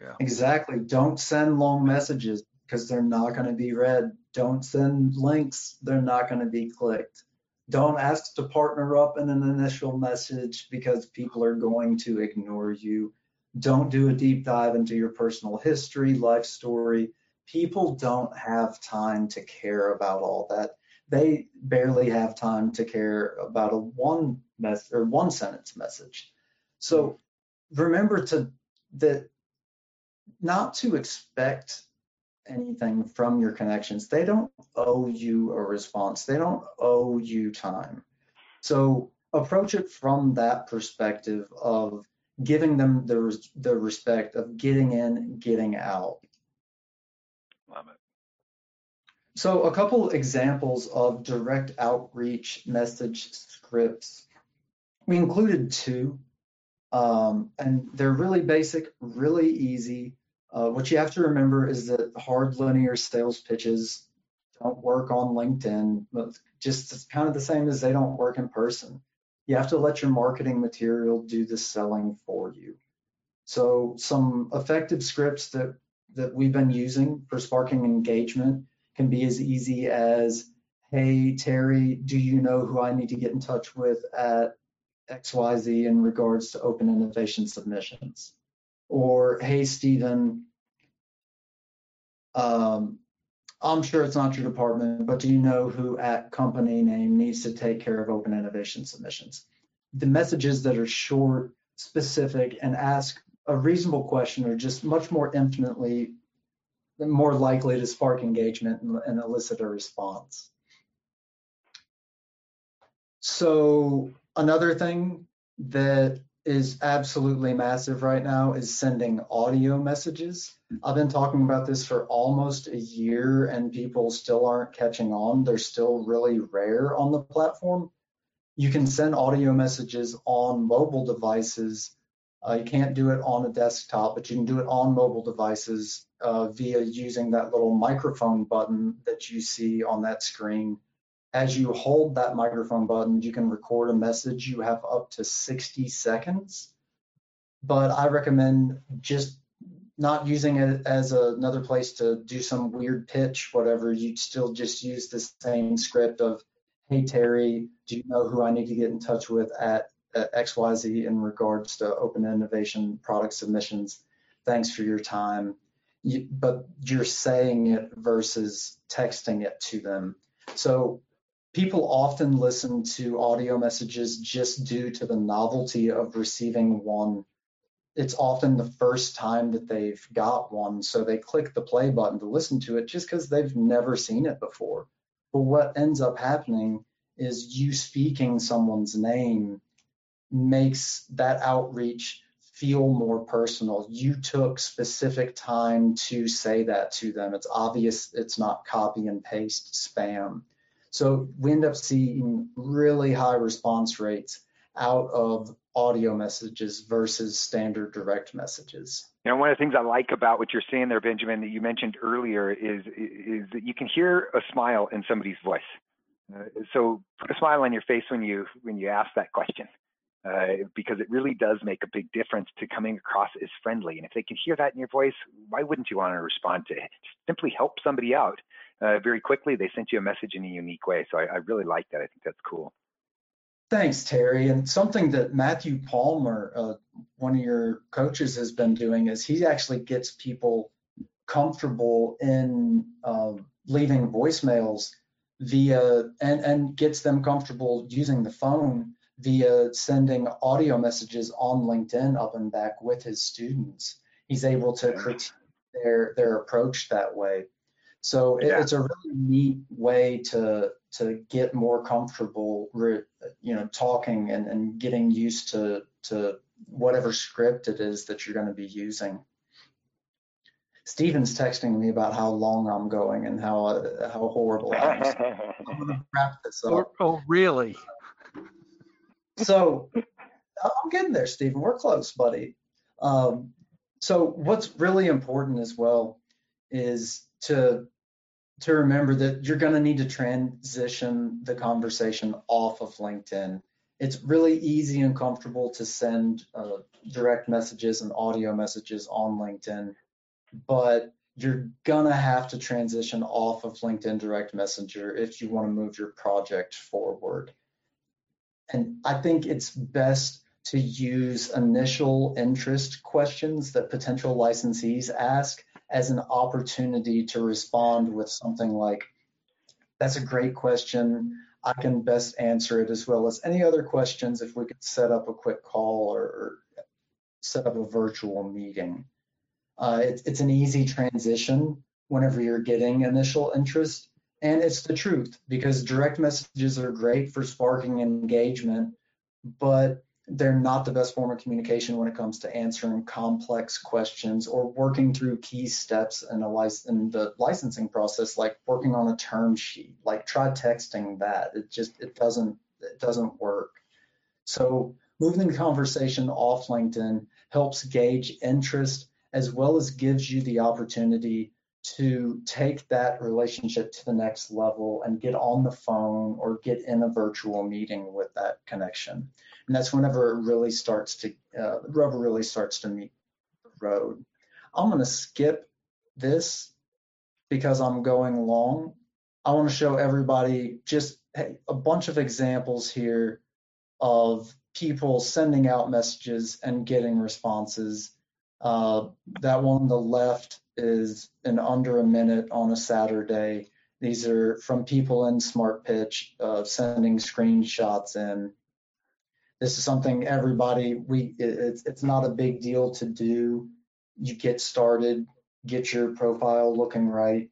Yeah. Exactly. Don't send long messages because they're not going to be read. Don't send links. They're not going to be clicked. Don't ask to partner up in an initial message because people are going to ignore you. Don't do a deep dive into your personal history, life story. People don't have time to care about all that they barely have time to care about a one mess or one sentence message. So remember to that not to expect anything from your connections. They don't owe you a response. They don't owe you time. So approach it from that perspective of giving them the the respect of getting in, getting out. So a couple examples of direct outreach message scripts. We included two, um, and they're really basic, really easy. Uh, what you have to remember is that hard linear sales pitches don't work on LinkedIn, just kind of the same as they don't work in person. You have to let your marketing material do the selling for you. So some effective scripts that that we've been using for sparking engagement can be as easy as, hey, Terry, do you know who I need to get in touch with at XYZ in regards to open innovation submissions? Or, hey, Stephen, um, I'm sure it's not your department, but do you know who at company name needs to take care of open innovation submissions? The messages that are short, specific, and ask a reasonable question are just much more infinitely more likely to spark engagement and, and elicit a response. So another thing that is absolutely massive right now is sending audio messages. I've been talking about this for almost a year and people still aren't catching on. They're still really rare on the platform. You can send audio messages on mobile devices uh, you can't do it on a desktop, but you can do it on mobile devices uh, via using that little microphone button that you see on that screen. As you hold that microphone button, you can record a message. You have up to 60 seconds, but I recommend just not using it as a, another place to do some weird pitch, whatever. You'd still just use the same script of, hey, Terry, do you know who I need to get in touch with at Uh, XYZ in regards to open innovation product submissions. Thanks for your time. You, but you're saying it versus texting it to them. So people often listen to audio messages just due to the novelty of receiving one. It's often the first time that they've got one. So they click the play button to listen to it just because they've never seen it before. But what ends up happening is you speaking someone's name makes that outreach feel more personal. You took specific time to say that to them. It's obvious it's not copy and paste spam. So we end up seeing really high response rates out of audio messages versus standard direct messages. You know, one of the things I like about what you're saying there, Benjamin, that you mentioned earlier is is that you can hear a smile in somebody's voice. Uh, so put a smile on your face when you when you ask that question uh, because it really does make a big difference to coming across as friendly. And if they can hear that in your voice, why wouldn't you want to respond to it? Just simply help somebody out uh, very quickly. They sent you a message in a unique way. So I, I really like that. I think that's cool. Thanks, Terry. And something that Matthew Palmer, uh, one of your coaches, has been doing is he actually gets people comfortable in uh, leaving voicemails via and, and gets them comfortable using the phone via sending audio messages on LinkedIn up and back with his students. He's able to critique their their approach that way. So it, yeah. it's a really neat way to to get more comfortable, you know, talking and, and getting used to to whatever script it is that you're going to be using. Stephen's texting me about how long I'm going and how uh, how horrible I am. So <laughs> I'm going to wrap this up. Oh, really? So I'm getting there, Stephen. We're close, buddy. Um, so what's really important as well is to to remember that you're going to need to transition the conversation off of LinkedIn. It's really easy and comfortable to send uh, direct messages and audio messages on LinkedIn, but you're gonna have to transition off of LinkedIn Direct Messenger if you want to move your project forward. And I think it's best to use initial interest questions that potential licensees ask as an opportunity to respond with something like, that's a great question. I can best answer it as well as any other questions if we could set up a quick call or, or set up a virtual meeting. Uh, it, it's an easy transition whenever you're getting initial interest. And it's the truth because direct messages are great for sparking engagement, but they're not the best form of communication when it comes to answering complex questions or working through key steps in, lic- in the licensing process, like working on a term sheet. Like try texting that. It just it doesn't it doesn't work. So moving the conversation off LinkedIn helps gauge interest as well as gives you the opportunity to take that relationship to the next level and get on the phone or get in a virtual meeting with that connection and that's whenever it really starts to uh, rubber really starts to meet the road. I'm going to skip this because I'm going long. I want to show everybody just hey, a bunch of examples here of people sending out messages and getting responses. Uh, that one on the left is in under a minute on a Saturday. These are from people in Smart Pitch uh, sending screenshots in this is something everybody we it's it's not a big deal to do. You get started, get your profile looking right,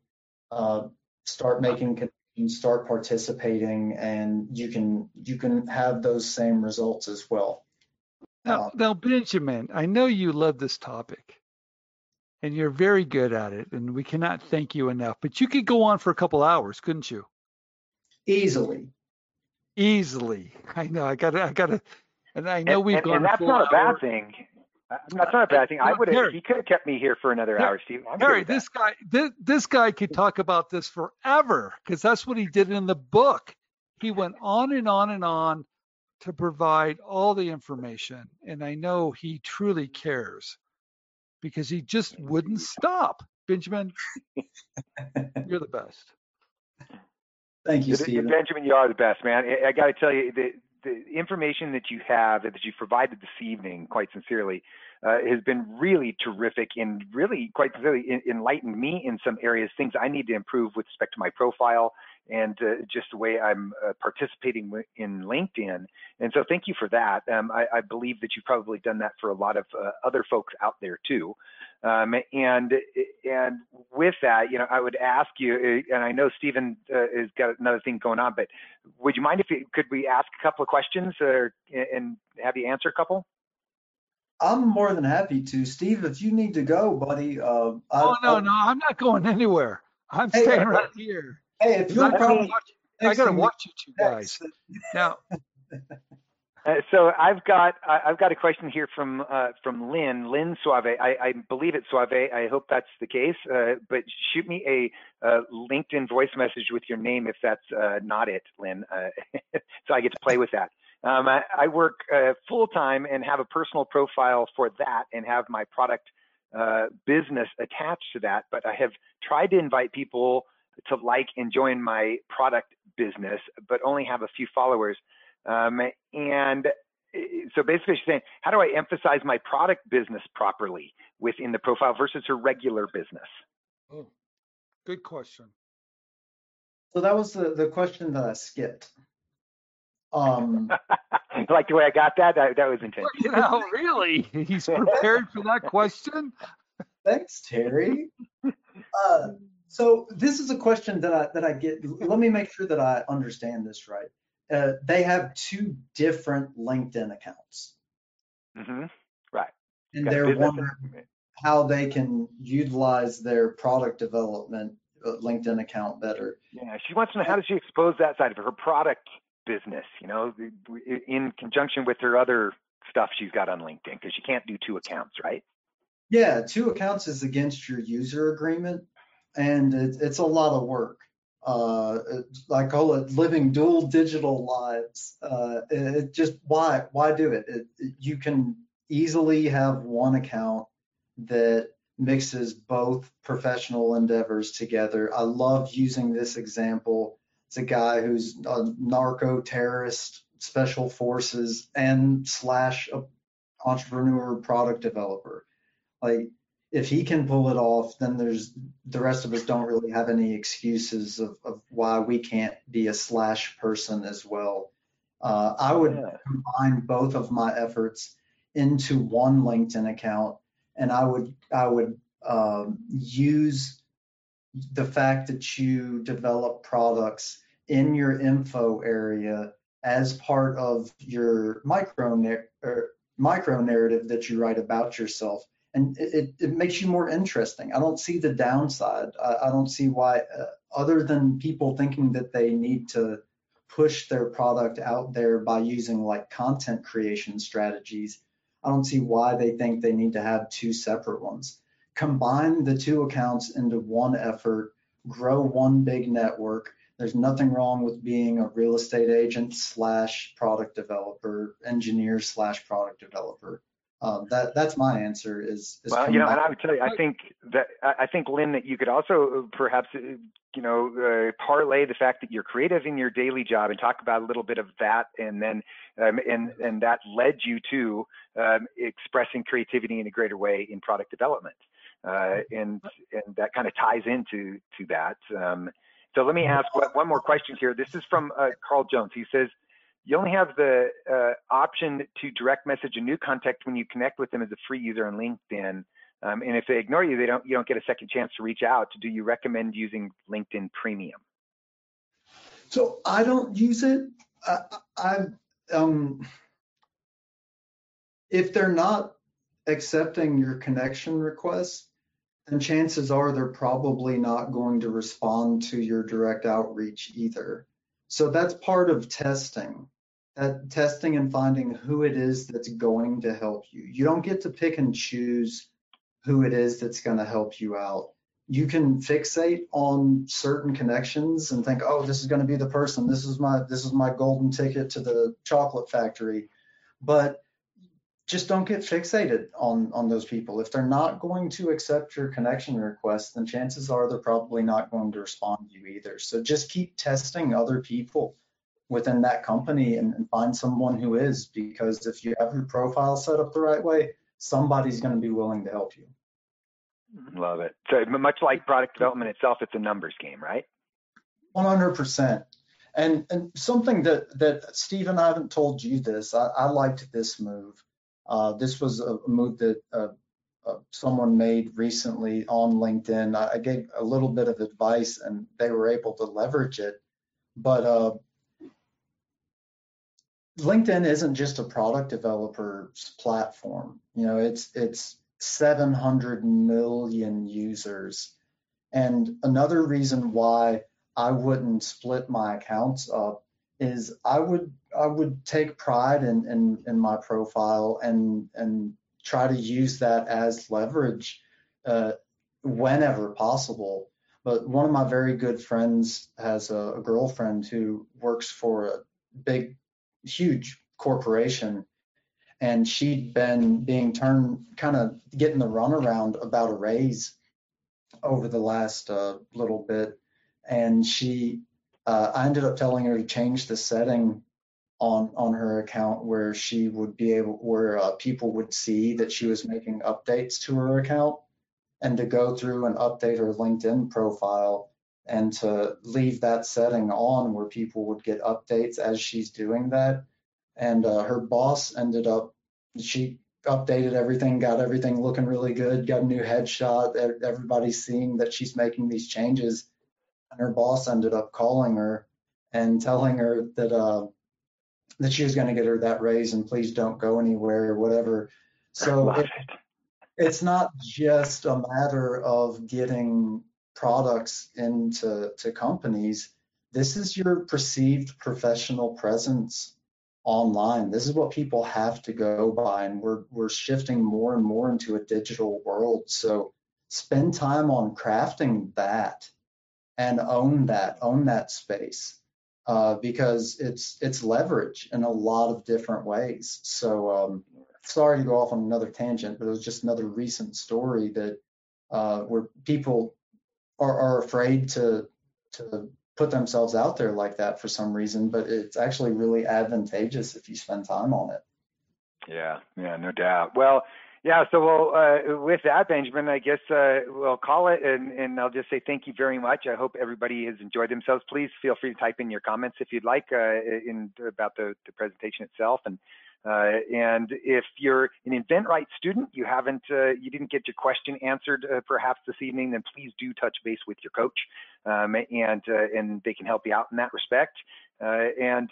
uh, start making connections, start participating, and you can you can have those same results as well. Now, uh, now Benjamin, I know you love this topic, and you're very good at it, and we cannot thank you enough. But you could go on for a couple hours, couldn't you? Easily easily. I know. I got. to I got to. And I know and, we've and, gone. And that's not a bad thing. That's not a bad thing. I would have. He could have kept me here for another Harry, hour, Steve. I'm Harry, this guy, this, this guy could talk about this forever because that's what he did in the book. He went on and on and on to provide all the information, and I know he truly cares because he just wouldn't stop. Benjamin, you're the best. Thank you, Steve. Benjamin, you are the best, man. I, I got to tell you, the, the information that you have, that you provided this evening, quite sincerely, uh, has been really terrific and really, quite sincerely, enlightened me in some areas, things I need to improve with respect to my profile and uh, just the way I'm uh, participating in LinkedIn. And so thank you for that. Um, I, I, believe that you've probably done that for a lot of uh, other folks out there too. Um, and and with that, you know, I would ask you, uh, and I know Stephen uh, has got another thing going on, but would you mind if you, could we ask a couple of questions or and have you answer a couple? I'm more than happy to, Steve. If you need to go, buddy. Uh, oh I, no, I, no, I'm not going anywhere. I'm hey, staying right here. Hey, if you're probably, watch, I gotta watch you two guys now. <laughs> Uh, so I've got I've got a question here from uh, from Lynn Lynn Suave. I, I, believe it's Suave. I hope that's the case. Uh, but shoot me a, a, LinkedIn voice message with your name if that's uh, not it, Lynn. Uh, <laughs> so I get to play with that. Um, I, I, work uh, full time and have a personal profile for that, and have my product business attached to that. But I have tried to invite people to like and join my product business, but only have a few followers. Um, and eh, so basically she's saying, how do I emphasize my product business properly within the profile versus her regular business? Oh, good question. So that was the, the question that I skipped. Um, <laughs> like the way I got that? That, that was intentional. <laughs> You know, really? He's prepared for that question? Thanks, Terry. <laughs> Uh, so this is a question that I that I get. Let me make sure that I understand this right uh, they have two different LinkedIn accounts. Mm-hmm. Right. And they're wondering how they can utilize their product development uh, LinkedIn account better. Yeah, she wants to know how does she expose that side of her product business, you know, in conjunction with her other stuff she's got on LinkedIn, because she can't do two accounts, right? Yeah, two accounts is against your user agreement, and it, it's a lot of work uh, I call it living dual digital lives. Uh, it just why why do it? it? You can easily have one account that mixes both professional endeavors together. I love using this example. It's a guy who's a narco terrorist, special forces, and slash entrepreneur product developer. Like if he can pull it off, then there's the rest of us don't really have any excuses of, of why we can't be a slash person as well. Uh, I would yeah. combine both of my efforts into one LinkedIn account, and I would I would um, use the fact that you develop products in your info area as part of your micro or micro narrative that you write about yourself and it, it makes you more interesting. I don't see the downside. I, I don't see why, uh, other than people thinking that they need to push their product out there by using like content creation strategies. I don't see why they think they need to have two separate ones. Combine the two accounts into one effort, grow one big network. There's nothing wrong with being a real estate agent slash product developer, engineer slash product developer um, that that's my answer. Is, is well, you know, and I would tell you, I think that I think Lynn, that you could also perhaps uh, you know uh, parlay the fact that you're creative in your daily job and talk about a little bit of that, and then um, and and that led you to um, expressing creativity in a greater way in product development, uh, and and that kind of ties into to that. Um, so let me ask one more question here. This is from uh, Carl Jones. He says you only have the uh, option to direct message a new contact when you connect with them as a free user on LinkedIn. Um, and if they ignore you, they don't you don't get a second chance to reach out. Do you recommend using LinkedIn Premium? So I don't use it. I, I um, if they're not accepting your connection request, then chances are they're probably not going to respond to your direct outreach either. So that's part of testing. That testing and finding who it is that's going to help you. You don't get to pick and choose who it is that's going to help you out. You can fixate on certain connections and think, "Oh, this is going to be the person. This is my this is my golden ticket to the chocolate factory." But just don't get fixated on on those people. If they're not going to accept your connection request, then chances are they're probably not going to respond to you either. So just keep testing other people within that company and, and find someone who is, because if you have your profile set up the right way, somebody's going to be willing to help you. Love it. So much like product development itself, it's a numbers game, right? 100%. And and something that that Stephen, I haven't told you this. I, I liked this move uh, this was a move that uh, uh, someone made recently on LinkedIn. I, I, gave a little bit of advice and they were able to leverage it. But uh, LinkedIn isn't just a product developer's platform. You know, it's it's 700 million users. And another reason why I wouldn't split my accounts up is I would I would take pride in, in, in my profile and and try to use that as leverage uh, whenever possible. But one of my very good friends has a, a girlfriend who works for a big, huge corporation, and she'd been being turned kind of getting the runaround about a raise over the last uh, little bit, and she uh, I ended up telling her to change the setting on on her account where she would be able where uh, people would see that she was making updates to her account and to go through and update her LinkedIn profile and to leave that setting on where people would get updates as she's doing that. And uh, her boss ended up she updated everything got everything looking really good got a new headshot everybody's seeing that she's making these changes. And her boss ended up calling her and telling her that uh, that she was going to get her that raise and please don't go anywhere or whatever. So it, <laughs> it. it's not just a matter of getting products into to companies. This is your perceived professional presence online. This is what people have to go by, and we're we're shifting more and more into a digital world. So spend time on crafting that and own that, own that space. Uh, because it's it's leverage in a lot of different ways. So um, sorry to go off on another tangent, but it was just another recent story that uh, where people are, are afraid to to put themselves out there like that for some reason, but it's actually really advantageous if you spend time on it. Yeah, yeah, no doubt. Well, Yeah, so we'll, uh, with that, Benjamin, I guess uh, we'll call it, and, and I'll just say thank you very much. I hope everybody has enjoyed themselves. Please feel free to type in your comments if you'd like uh, in about the, the presentation itself. And uh, and if you're an InventRight student, you haven't, uh, you didn't get your question answered uh, perhaps this evening, then please do touch base with your coach, um, and and they can help you out in that respect. and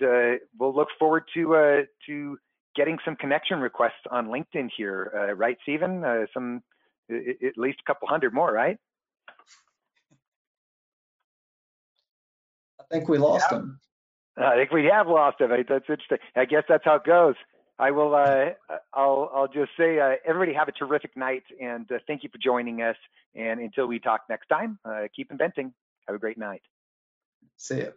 we'll look forward to to getting some connection requests on LinkedIn here, uh, right, Stephen? Uh, some, at least a couple hundred more, right? I think we lost yeah. him. I think we have lost him. That's interesting. I guess that's how it goes. I will. Uh, I'll. I'll just say, uh, everybody have a terrific night, and uh, thank you for joining us. And until we talk next time, uh, keep inventing. Have a great night. See you.